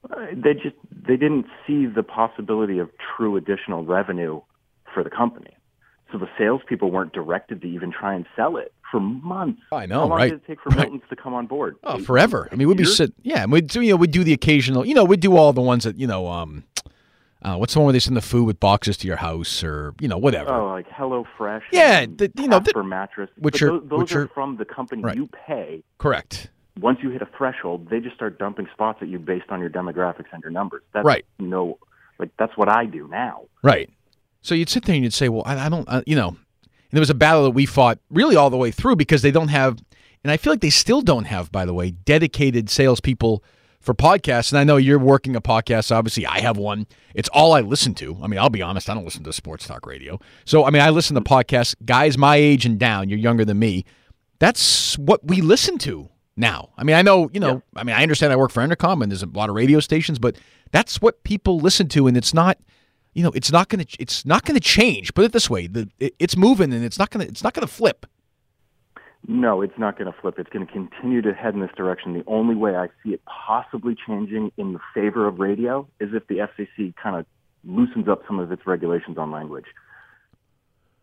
Uh, they just they didn't see the possibility of true additional revenue for the company. So the salespeople weren't directed to even try and sell it for months. I know, How long right? did it take for Right. Milton's to come on board? Oh, Eight forever. I mean, we'd be years? sit. Yeah, and we'd do. You know, we'd do the occasional. You know, we'd do all the ones that you know. Um, uh, what's the one where they send the food with boxes to your house, or you know, whatever. Oh, like Hello Fresh. Yeah, the- you know, the- Casper mattress. which But are- those, those which are are- from the company Right. you pay. Correct. Once you hit a threshold, they just start dumping spots at you based on your demographics and your numbers. That's Right. No, like that's what I do now. Right. So you'd sit there and you'd say, well, I, I don't, uh, you know, and there was a battle that we fought really all the way through because they don't have, and I feel like they still don't have, by the way, dedicated salespeople for podcasts. And I know you're working a podcast. Obviously, I have one. It's all I listen to. I mean, I'll be honest, I don't listen to sports talk radio. So, I mean, I listen to podcasts, guys my age and down. You're younger than me. That's what we listen to now. I mean, I know, you know, I mean, I understand I work for Entercom and there's a lot of radio stations, but that's what people listen to. And it's not, you know, it's not going to, it's not going to change. Put it this way: the it, it's moving, and it's not going to, it's not going to flip. No, it's not going to flip. It's going to continue to head in this direction. The only way I see it possibly changing in the favor of radio is if the FCC kind of loosens up some of its regulations on language.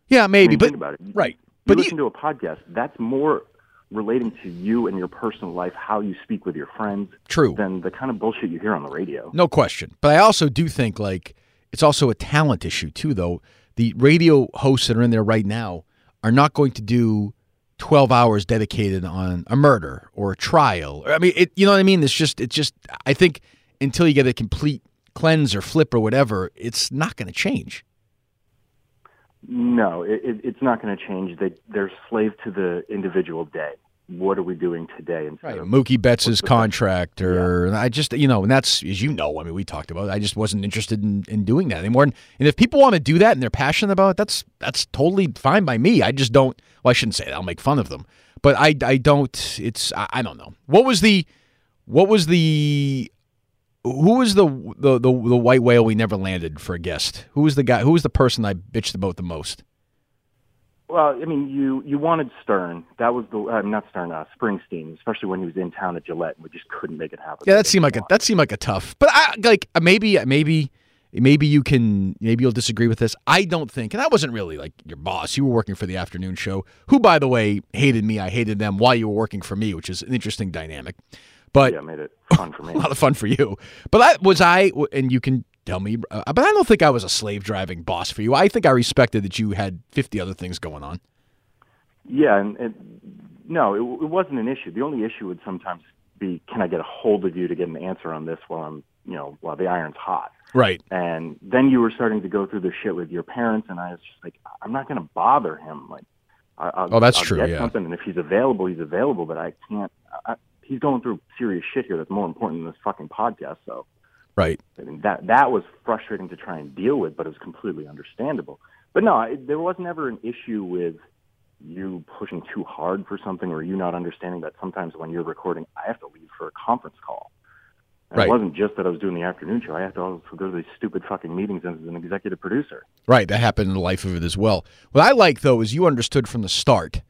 Yeah, I maybe, mean, but think about it. Right. You But listen you- to a podcast. That's more relating to you and your personal life, how you speak with your friends, True. than the kind of bullshit you hear on the radio. No question. But I also do think like it's also a talent issue too, though. The radio hosts that are in there right now are not going to do 12 hours dedicated on a murder or a trial. I mean, it, you know what I mean? It's just, it's just, I think until you get a complete cleanse or flip or whatever, it's not going to change. No, it, it, it's not going to change. They, they're slave to the individual day. What are we doing today? Right. of Mookie Betts' what's contract, or I just, you know, and that's, as you know, I mean, we talked about it. I just wasn't interested in, in doing that anymore. And, and if people want to do that and they're passionate about it, that's, that's totally fine by me. I just don't, well, I shouldn't say that. I'll make fun of them. But I, I don't, it's, I, I don't know. What was the, what was the, who was the, the, the, the white whale we never landed for a guest? Who was the guy, who was the person I bitched about the most? Well, I mean, you you wanted Stern. That was the uh, not Stern, uh, Springsteen, especially when he was in town at Gillette, and we just couldn't make it happen. Yeah, that seemed like a that seemed like a tough. But I like uh, maybe maybe maybe you can maybe you'll disagree with this. I don't think, and I wasn't really like your boss. You were working for the afternoon show, who by the way hated me. I hated them while you were working for me, which is an interesting dynamic. But yeah, made it fun for me. a lot of fun for you. But I was I, and you can tell me. Uh, but I don't think I was a slave driving boss for you. I think I respected that you had fifty other things going on. Yeah, and, and no, it, it wasn't an issue. The only issue would sometimes be, can I get a hold of you to get an answer on this while I'm, you know, while the iron's hot. Right. And then you were starting to go through the shit with your parents, and I was just like, I'm not going to bother him. Like, I'll, Oh, that's I'll true, Get yeah. something, and if he's available, he's available. But I can't. I, he's going through serious shit here that's more important than this fucking podcast. So Right. I mean, that that was frustrating to try and deal with, but it was completely understandable. But no, I, there was never an issue with you pushing too hard for something, or you not understanding that sometimes when you're recording, I have to leave for a conference call. And Right. It wasn't just that I was doing the afternoon show. I have to also go to these stupid fucking meetings as an executive producer. Right. That happened in the life of it as well. What I like though is you understood from the start,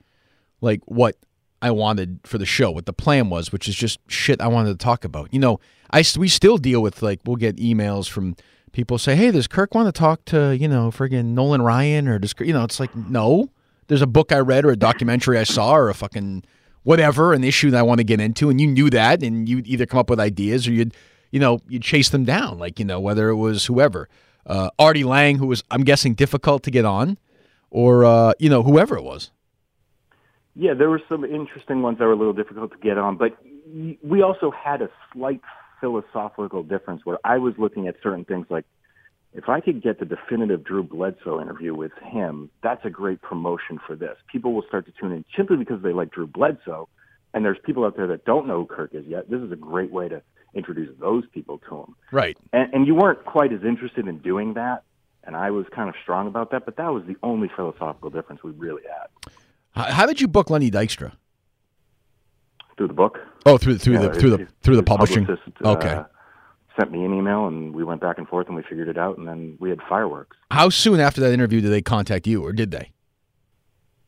like what I wanted for the show, what the plan was, which is just shit I wanted to talk about. You know, I we still deal with like we'll get emails from people say, "Hey, does Kirk want to talk to you know friggin' Nolan Ryan or Kirk-" you know?" It's like no. There's a book I read or a documentary I saw or a fucking whatever an issue that I want to get into, and you knew that, and you'd either come up with ideas or you'd you know you'd chase them down, like you know whether it was whoever, uh, Artie Lange, who was I'm guessing difficult to get on, or uh, you know whoever it was. Yeah, there were some interesting ones that were a little difficult to get on, but we also had a slight philosophical difference where I was looking at certain things like if I could get the definitive Drew Bledsoe interview with him, that's a great promotion for this. People will start to tune in simply because they like Drew Bledsoe, and there's people out there that don't know who Kirk is yet. This is a great way to introduce those people to him. Right. And, and you weren't quite as interested in doing that, and I was kind of strong about that, but that was the only philosophical difference we really had How, how did you book Lenny Dykstra? through the book. Oh, through through Yeah, the through the through the publishing. publicist, Okay. Uh, sent me an email, and we went back and forth, and we figured it out, and then we had fireworks. How soon after that interview did they contact you, or did they?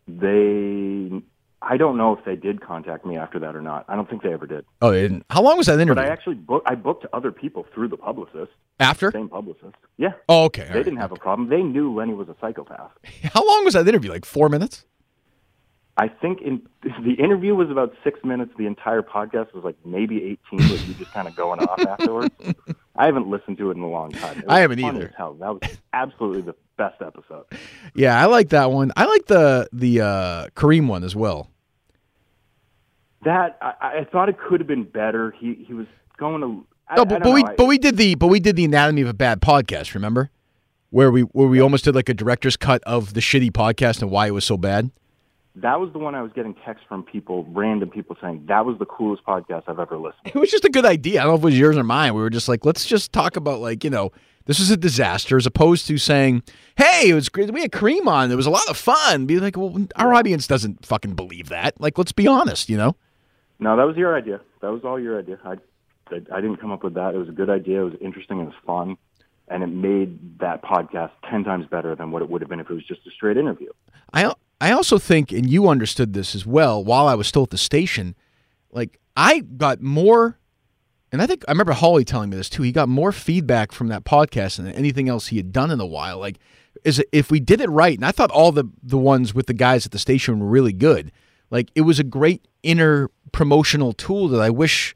They, I don't know if they did contact me after that or not. I don't think they ever did. Oh, they didn't. How long was that interview? But? I actually booked. I booked other people through the publicist, after? same publicist. Yeah, Oh, okay. all they right. didn't have a problem. They knew Lenny was a psychopath. How long was that interview? Like four minutes? I think in the interview was about six minutes. The entire podcast was like maybe eighteen, with you just kind of going off afterwards. I haven't listened to it in a long time. I haven't either. Hell, that was absolutely the best episode. Yeah, I like that one. I like the the uh, Kareem one as well. That I, I thought it could have been better. He he was going to. I, No, but, but we. I- but we did the but we did the anatomy of a bad podcast. Remember, where we where we almost did like a director's cut of the shitty podcast and why it was so bad. That was the one I was getting texts from people, random people saying that was the coolest podcast I've ever listened. to. It was just a good idea. I don't know if it was yours or mine. We were just like, let's just talk about like you know this is a disaster, as opposed to saying, hey, it was great. We had Kareem on. It was a lot of fun. Be like, well, our audience doesn't fucking believe that. Like, let's be honest. You know. No, that was your idea. That was all your idea. I, I I didn't come up with that. It was a good idea. It was interesting. It was fun, and it made that podcast ten times better than what it would have been if it was just a straight interview. I I also think, and you understood this as well. While I was still at the station, like I got more, and I think I remember Holley telling me this too. He got more feedback from that podcast than anything else he had done in a while. Like, is it, if we did it right, and I thought all the the ones with the guys at the station were really good. Like, it was a great inner promotional tool that I wish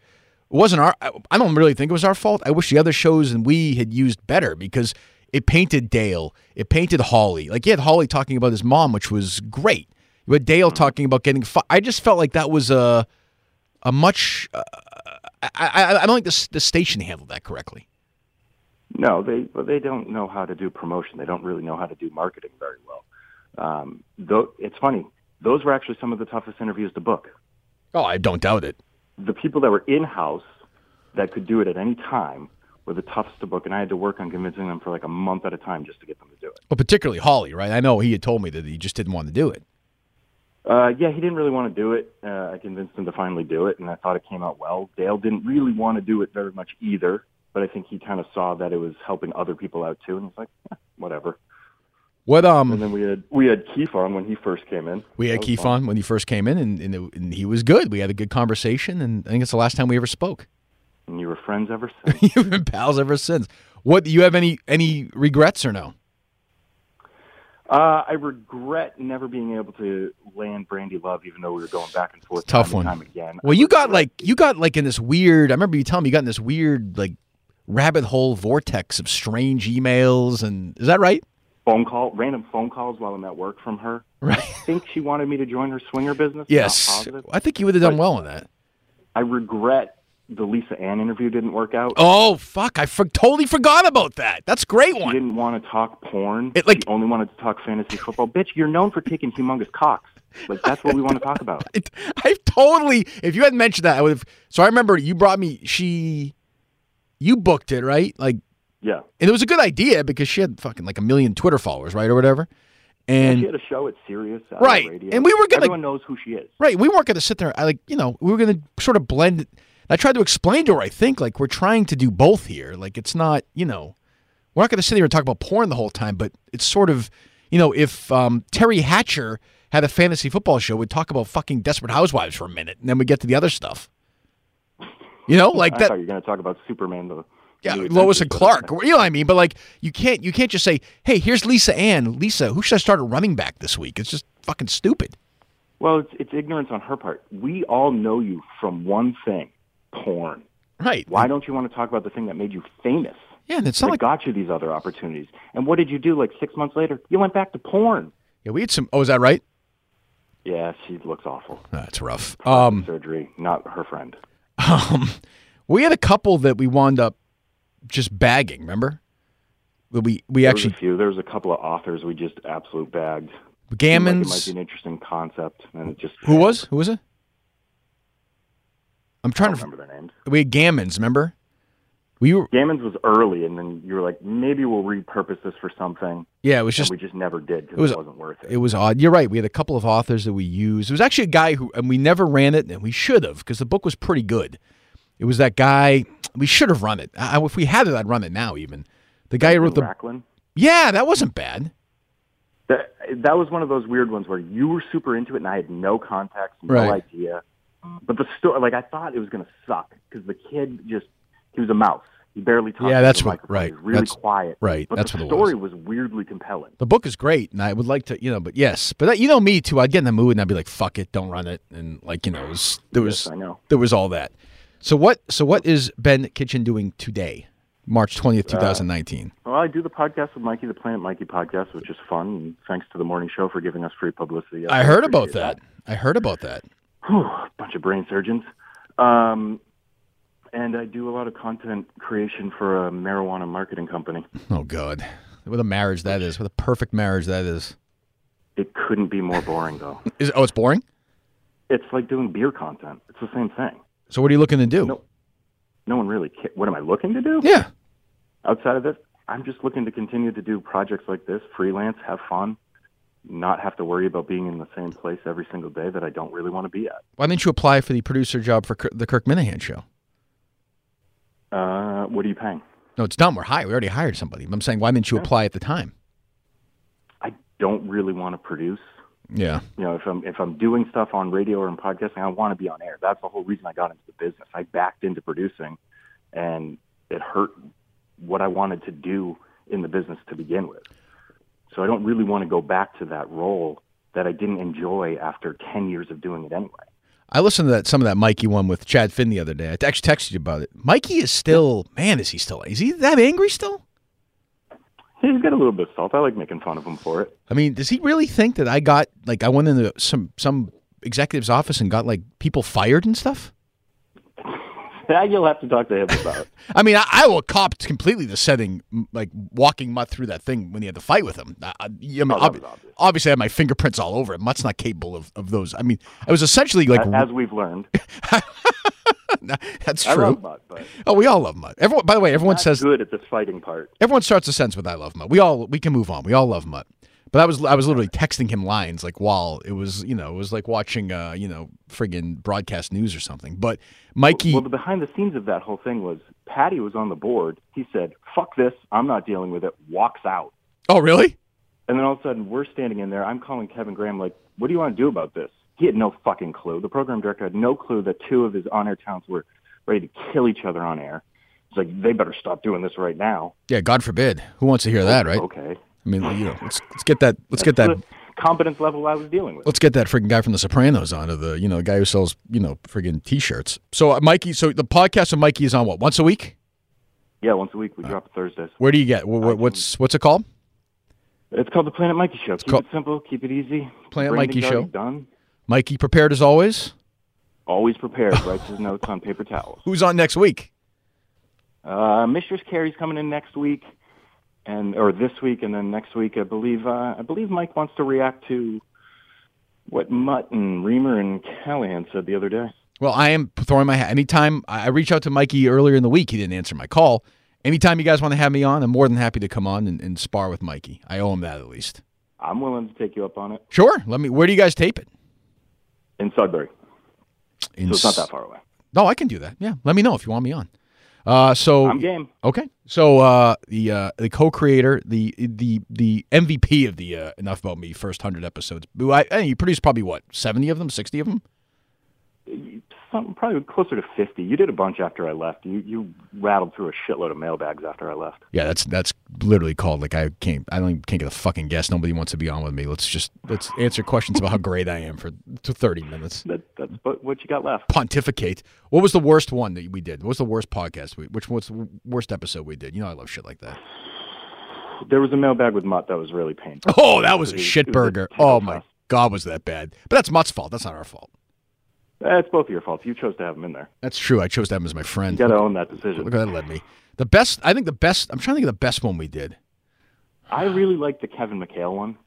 wasn't our. I- don't really think it was our fault. I wish the other shows and we had used better because it painted Dale, it painted Holley. Like you had Holley talking about his mom, which was great. You had Dale talking about getting. Fi- I just felt like that was a a much. Uh, I, I I don't think the the station handled that correctly. No, they well, they don't know how to do promotion. They don't really know how to do marketing very well. Um, though it's funny, those were actually some of the toughest interviews to book. Oh, I don't doubt it. The people that were in house that could do it at any time were the toughest to book, and I had to work on convincing them for like a month at a time just to get them to do it. But particularly Holley, right? I know he had told me that he just didn't want to do it. Uh, yeah, he didn't really want to do it. Uh, I convinced him to finally do it, and I thought it came out well. Dale didn't really want to do it very much either, but I think he kind of saw that it was helping other people out too, and he's like, eh, whatever. What um And then we had we had Keith on when he first came in. we had Keith on when he first came in, and and, it, and he was good. We had a good conversation, and I think it's the last time we ever spoke. And you were friends ever since. You've been pals ever since. What do you have any any regrets or no? uh, I regret never being able to land Brandy Love, even though we were going back and forth Tough time one. time again. Well, I you got like you got like in this weird. I remember you telling me you got in this weird like rabbit hole vortex of strange emails, and is that right? phone call, random phone calls while I'm at work from her. Right. I think she wanted me to join her swinger business. Yes. I think you would have done But- well in that. I regret the Lisa Ann interview didn't work out. Oh fuck! I for- totally forgot about that. That's a great She one. didn't want to talk porn. It, like- she only wanted to talk fantasy football. Bitch, you're known for taking humongous cocks. Like that's what we want to talk about. I, I totally. If you hadn't mentioned that, I would have. So I remember you brought me. She, you booked it right, like, Yeah. and it was a good idea because she had fucking like a million Twitter followers, right, or whatever. And she had a show at Sirius, uh, Right. And we were gonna- Everyone knows who she is. Right. We weren't going to sit there. I like, you know, we were going to sort of blend. I tried to explain to her. I think like we're trying to do both here. Like it's not, you know, we're not going to sit here and talk about porn the whole time. But it's sort of, you know, if um, Teri Hatcher had a fantasy football show, we'd talk about fucking Desperate Housewives for a minute, and then we get to the other stuff. You know, like I that. thought you were going to talk about Superman. The Yeah, Lois and Clark. You know what I mean? But like, you can't you can't just say, "Hey, here's Lisa Ann. Lisa, who should I start a running back this week?" It's just fucking stupid. Well, it's, it's ignorance on her part. We all know you from one thing: porn. Right. Why don't you want to talk about the thing that made you famous? Yeah, and it's not that like got you these other opportunities. And what did you do? Like six months later, you went back to porn. yeah, we had some. Oh, is that right? Yeah, she looks awful. That's rough. Um, Surgery, not her friend. um, we had a couple that we wound up just bagging. Remember? We we There was actually a few. There was a couple of authors we just absolute bagged. Gammons. like it might be an interesting concept, and it just Who was? Who was it? I'm trying to. remember their names. We had Gammons. Remember? We were. Gammons was early, and then you were like, maybe we'll repurpose this for something. Yeah, it was just and we just never did because it was- wasn't worth it. It was odd. You're right. We had a couple of authors that we used. It was actually a guy who, and we never ran it, and we should have because the book was pretty good. It was that guy. We should have run it. I, if we had it, I'd run it now. Even the guy who wrote the. Racklin. Yeah, that wasn't bad. That that was one of those weird ones where you were super into it, and I had no context, no Right. idea. But the story, like I thought it was going to suck because the kid just he was a mouse. He barely talked. Yeah, that's what- right. Really That's- quiet. right. But That's the what story was weirdly compelling. The book is great, and I would like to, you know, but yes, but that, you know me too. I'd get in the mood and I'd be like, "Fuck it, don't run it," and like you know, it was, there was Yes, I know. there was all that. So what? So what is Ben Kitchen doing today, March twentieth, uh, two thousand nineteen? Well, I do the podcast with Mikey, the Planet Mikey podcast, which is fun. And thanks to the morning show for giving us free publicity. I heard about appreciate that. I heard about that. Whew, bunch of brain surgeons. Um, and I do a lot of content creation for a marijuana marketing company. Oh God, what a marriage that is! What a perfect marriage that is. It couldn't be more boring, though. Is oh, it's boring. It's like doing beer content. It's the same thing. So what are you looking to do? No. No one really. Ca- what am I looking to do Yeah, outside of this? I'm just looking to continue to do projects like this, freelance, have fun, not have to worry about being in the same place every single day that I don't really want to be at. why didn't you apply for the producer job for the Kirk Minihane show? Uh, what are you paying? No, it's done. We're hired. We already hired somebody. I'm saying, why didn't you apply at the time? I don't really want to produce. Yeah. you know, if I'm if I'm doing stuff on radio or in podcasting, I want to be on air. That's the whole reason I got into the business. I backed into producing, and it hurt what I wanted to do in the business to begin with. So I don't really want to go back to that role that I didn't enjoy after ten years of doing it anyway. I listened to that some of that Mikey one with Chad Finn the other day. I actually texted you about it. Mikey is still man, is he still is he that angry still? He's got a little bit of salt. I like making fun of him for it. I mean, does he really think that I got like I went into some some executive's office and got like people fired and stuff? That you'll have to talk to him about. I mean, I, I will cop completely the setting, like walking Mutt through that thing when he had to fight with him. I, I, mean, Oh, ob- obvious. obviously, I had my fingerprints all over it. Mutt's not capable of, of those. I mean, I was essentially like, As we've learned, that's I true. love Mutt, but oh, we all love Mutt. Everyone, by the way, everyone says good at this fighting part. everyone starts a sentence with "I love Mutt." We all we can move on. We all love Mutt. But I was I was literally texting him lines like while it was you know it was like watching uh you know friggin' broadcast news or something. But Mikey, Well, the behind the scenes of that whole thing was Patty was on the board. He said, "Fuck this, I'm not dealing with it." Walks out, oh really? and then all of a sudden we're standing in there. I'm calling Kevin Graham like, "What do you want to do about this?" He had no fucking clue. The program director had no clue that two of his on-air talents were ready to kill each other on air. It's like they better stop doing this right now. Yeah, God forbid. Who wants to hear that, right? Okay. I mean, you know, let's let's get that let's get that competence level I was dealing with. let's get that freaking guy from The Sopranos onto the you know the guy who sells you know friggin' t-shirts. So uh, Mikey, so the podcast of Mikey is on what once a week? Yeah, once a week we drop Thursdays. Where do you get? Wh- wh- what's what's it called? It's called the Planet Mikey Show. Keep called- it simple, keep it easy. Planet Mikey Show. Done. Mikey prepared as always. Always prepared. Writes his notes on paper towels. Who's on next week? Uh, Mistress Carrie's coming in next week, and or this week, and then next week, I believe. Uh, I believe Mike wants to react to what Mutt and Reamer and Callahan said the other day. Well, I am throwing my hat. Anytime I reached out to Mikey earlier in the week, he didn't answer my call. Anytime you guys want to have me on, I'm more than happy to come on and, and spar with Mikey. I owe him that at least. I'm willing to take you up on it Sure. Let me. Where do you guys tape it? in Sudbury, In so it's not that far away. No, I can do that. Yeah. Let me know if you want me on. Uh, so I'm game. Okay, so uh, the uh, the co-creator, the the the MVP of the uh, Enough About Me first hundred episodes. I, I you produced probably what seventy of them, sixty of them. Some, probably closer to 50. You did a bunch after I left. You you rattled through a shitload of mailbags after I left. Yeah, that's that's literally called like I can't I don't even, can't get a fucking guess. Nobody wants to be on with me. Let's just let's answer questions about how great I am for to thirty minutes. That, that's what what you got left. Pontificate. What was the worst one that we did? What was the worst podcast? We, which was the worst episode we did? You know I love shit like that. There was a mailbag with Mutt that was really painful. Oh, that was a It shit burger. Oh my god, was that bad? But that's Mutt's fault. That's not our fault. Eh, It's both of your faults. You chose to have him in there. That's true. I chose to have him as my friend. You got to own that decision. Look at that led me. The best, I think the best. I'm trying to think of the best one we did. I really liked the Kevin McHale one.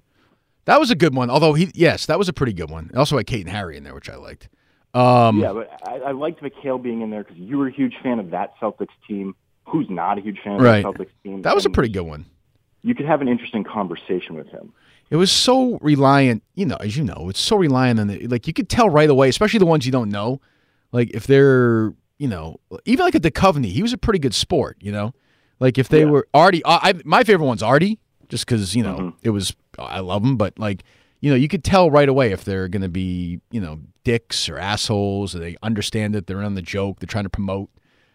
That was a good one. Although he, yes, that was a pretty good one. It also had Kate and Harry in there, which I liked. Um, yeah, but I, I liked McHale being in there because you were a huge fan of that Celtics team. Who's not a huge fan of Right. that Celtics team? that was a pretty good one. You could have an interesting conversation with him. It was so reliant, you know, as you know, it's so reliant on the like you could tell right away, especially the ones you don't know. Like if they're, you know, even like a Duchovny, he was a pretty good sport, you know. Like if they Yeah. were Artie, I, I my favorite one's Artie, just because you know Mm-hmm. it was I love him, but like you know you could tell right away if they're going to be you know dicks or assholes, or they understand that they're on the joke, they're trying to promote.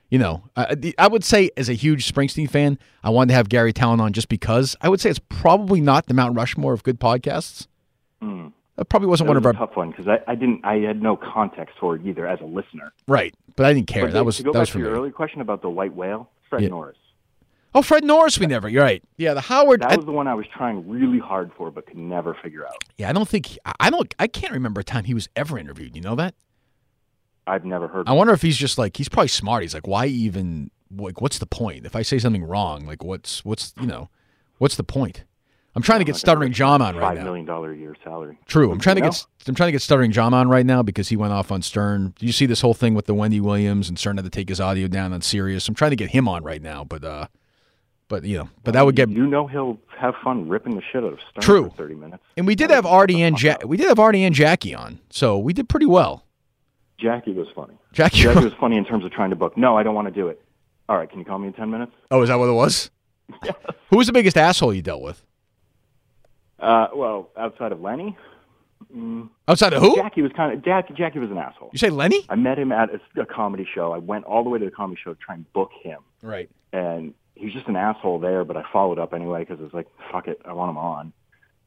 You know, I, I would say as a huge Springsteen fan, I wanted to have Garry Tallent on just because I would say it's probably not the Mount Rushmore of good podcasts. Hmm. That probably wasn't That one was of a our tough one because I, I didn't I had no context for it either as a listener. right, but I didn't care. But that to- was to go that back was to your me. earlier question about the white whale, Fred Yeah. Norris. Oh, Fred Norris, we never. You're right. Yeah, the Howard. That I, was the one I was trying really hard for, but could never figure out. yeah, I don't think I- I don't. I can't remember a time he was ever interviewed. You know that? I've never heard. I wonder if he's just like he's probably smart. He's like, why even like what's the point? If I say something wrong, like what's what's you know, what's the point? I'm trying to get stuttering John on right now. Five million dollar a year salary. True. I'm trying to get I'm trying to get stuttering John on right now because he went off on Stern. Did you see this whole thing with the Wendy Williams and Stern had to take his audio down on Sirius? I'm trying to get him on right now, but uh, but you know, but that would get. You know he'll have fun ripping the shit out of Stern True. thirty minutes. And we did have Artie and ja- we did have Artie and Jackie on, so we did pretty well. Jackie was funny. Jackie. Jackie was funny in terms of trying to book. No, I don't want to do it. All right, can you call me in ten minutes? oh, is that what it was? Who was the biggest asshole you dealt with? Uh, well, outside of Lenny, Outside of who? Jackie was kind of Jackie. Jackie was an asshole. You say Lenny? I met him at a, a comedy show. I went all the way to the comedy show to try and book him, Right. and he was just an asshole there. But I followed up anyway because it was like, fuck it, I want him on.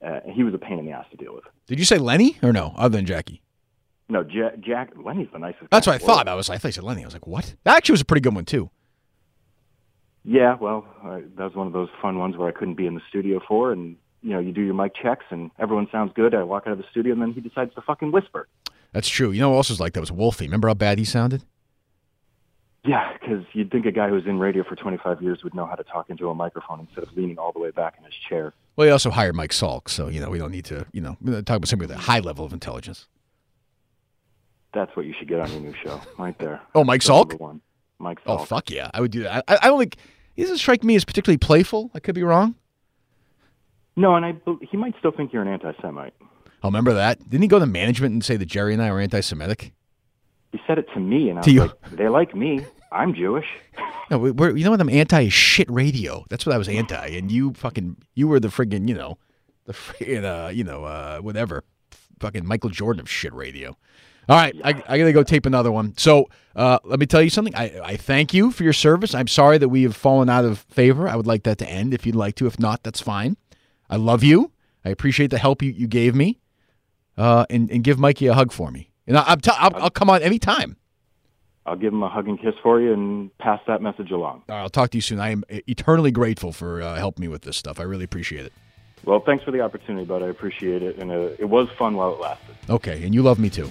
Uh, and he was a pain in the ass to deal with. Did you say Lenny or no? Other than Jackie. No, Jack, Jack Lenny's the nicest. That's what I in the world. thought. I was. like, I said Lenny. I was like, what? That actually was a pretty good one too. Yeah, well, uh, that was one of those fun ones where I couldn't be in the studio for, and you know, you do your mic checks, and everyone sounds good. I walk out of the studio, and then he decides to fucking whisper. That's true. You know who else was like that was Wolfie. Remember how bad he sounded? Yeah, because you'd think a guy who's in radio for 25 years would know how to talk into a microphone instead of leaning all the way back in his chair. Well, he also hired Mike Salk, so you know we don't need to. You know, we're about somebody with a high level of intelligence. That's what you should get on your new show, right there. Oh, Mike That's Salk? one. Mike Oh fuck yeah, I would do that. I, I don't think he doesn't strike me as particularly playful. I could be wrong. No, and I he might still think you're an anti-Semite. Oh, remember that? Didn't he go to management and say that Gerry and I are anti-Semitic? He said it to me, and I To was you. like, "They like me. I'm Jewish." No, we- we're, you know what? I'm anti shit radio. That's what I was anti, and you fucking you were the friggin' you know, the friggin' uh, you know uh, whatever, fucking Michael Jordan of shit radio. All right, I, I gotta go tape another one. So uh, let me tell you something. I, I thank you for your service. I'm sorry that we have fallen out of favor. I would like that to end if you'd like to. If not, that's fine. I love you. I appreciate the help you, you gave me. Uh, and, and give Mikey a hug for me. And I, I'm t- I'll, I'll come on anytime. I'll give him a hug and kiss for you, and pass that message along. All right, I'll talk to you soon. I am eternally grateful for uh, helping me with this stuff. I really appreciate it. Well, thanks for the opportunity, bud. I appreciate it, and uh, it was fun while it lasted. Okay, and you love me too.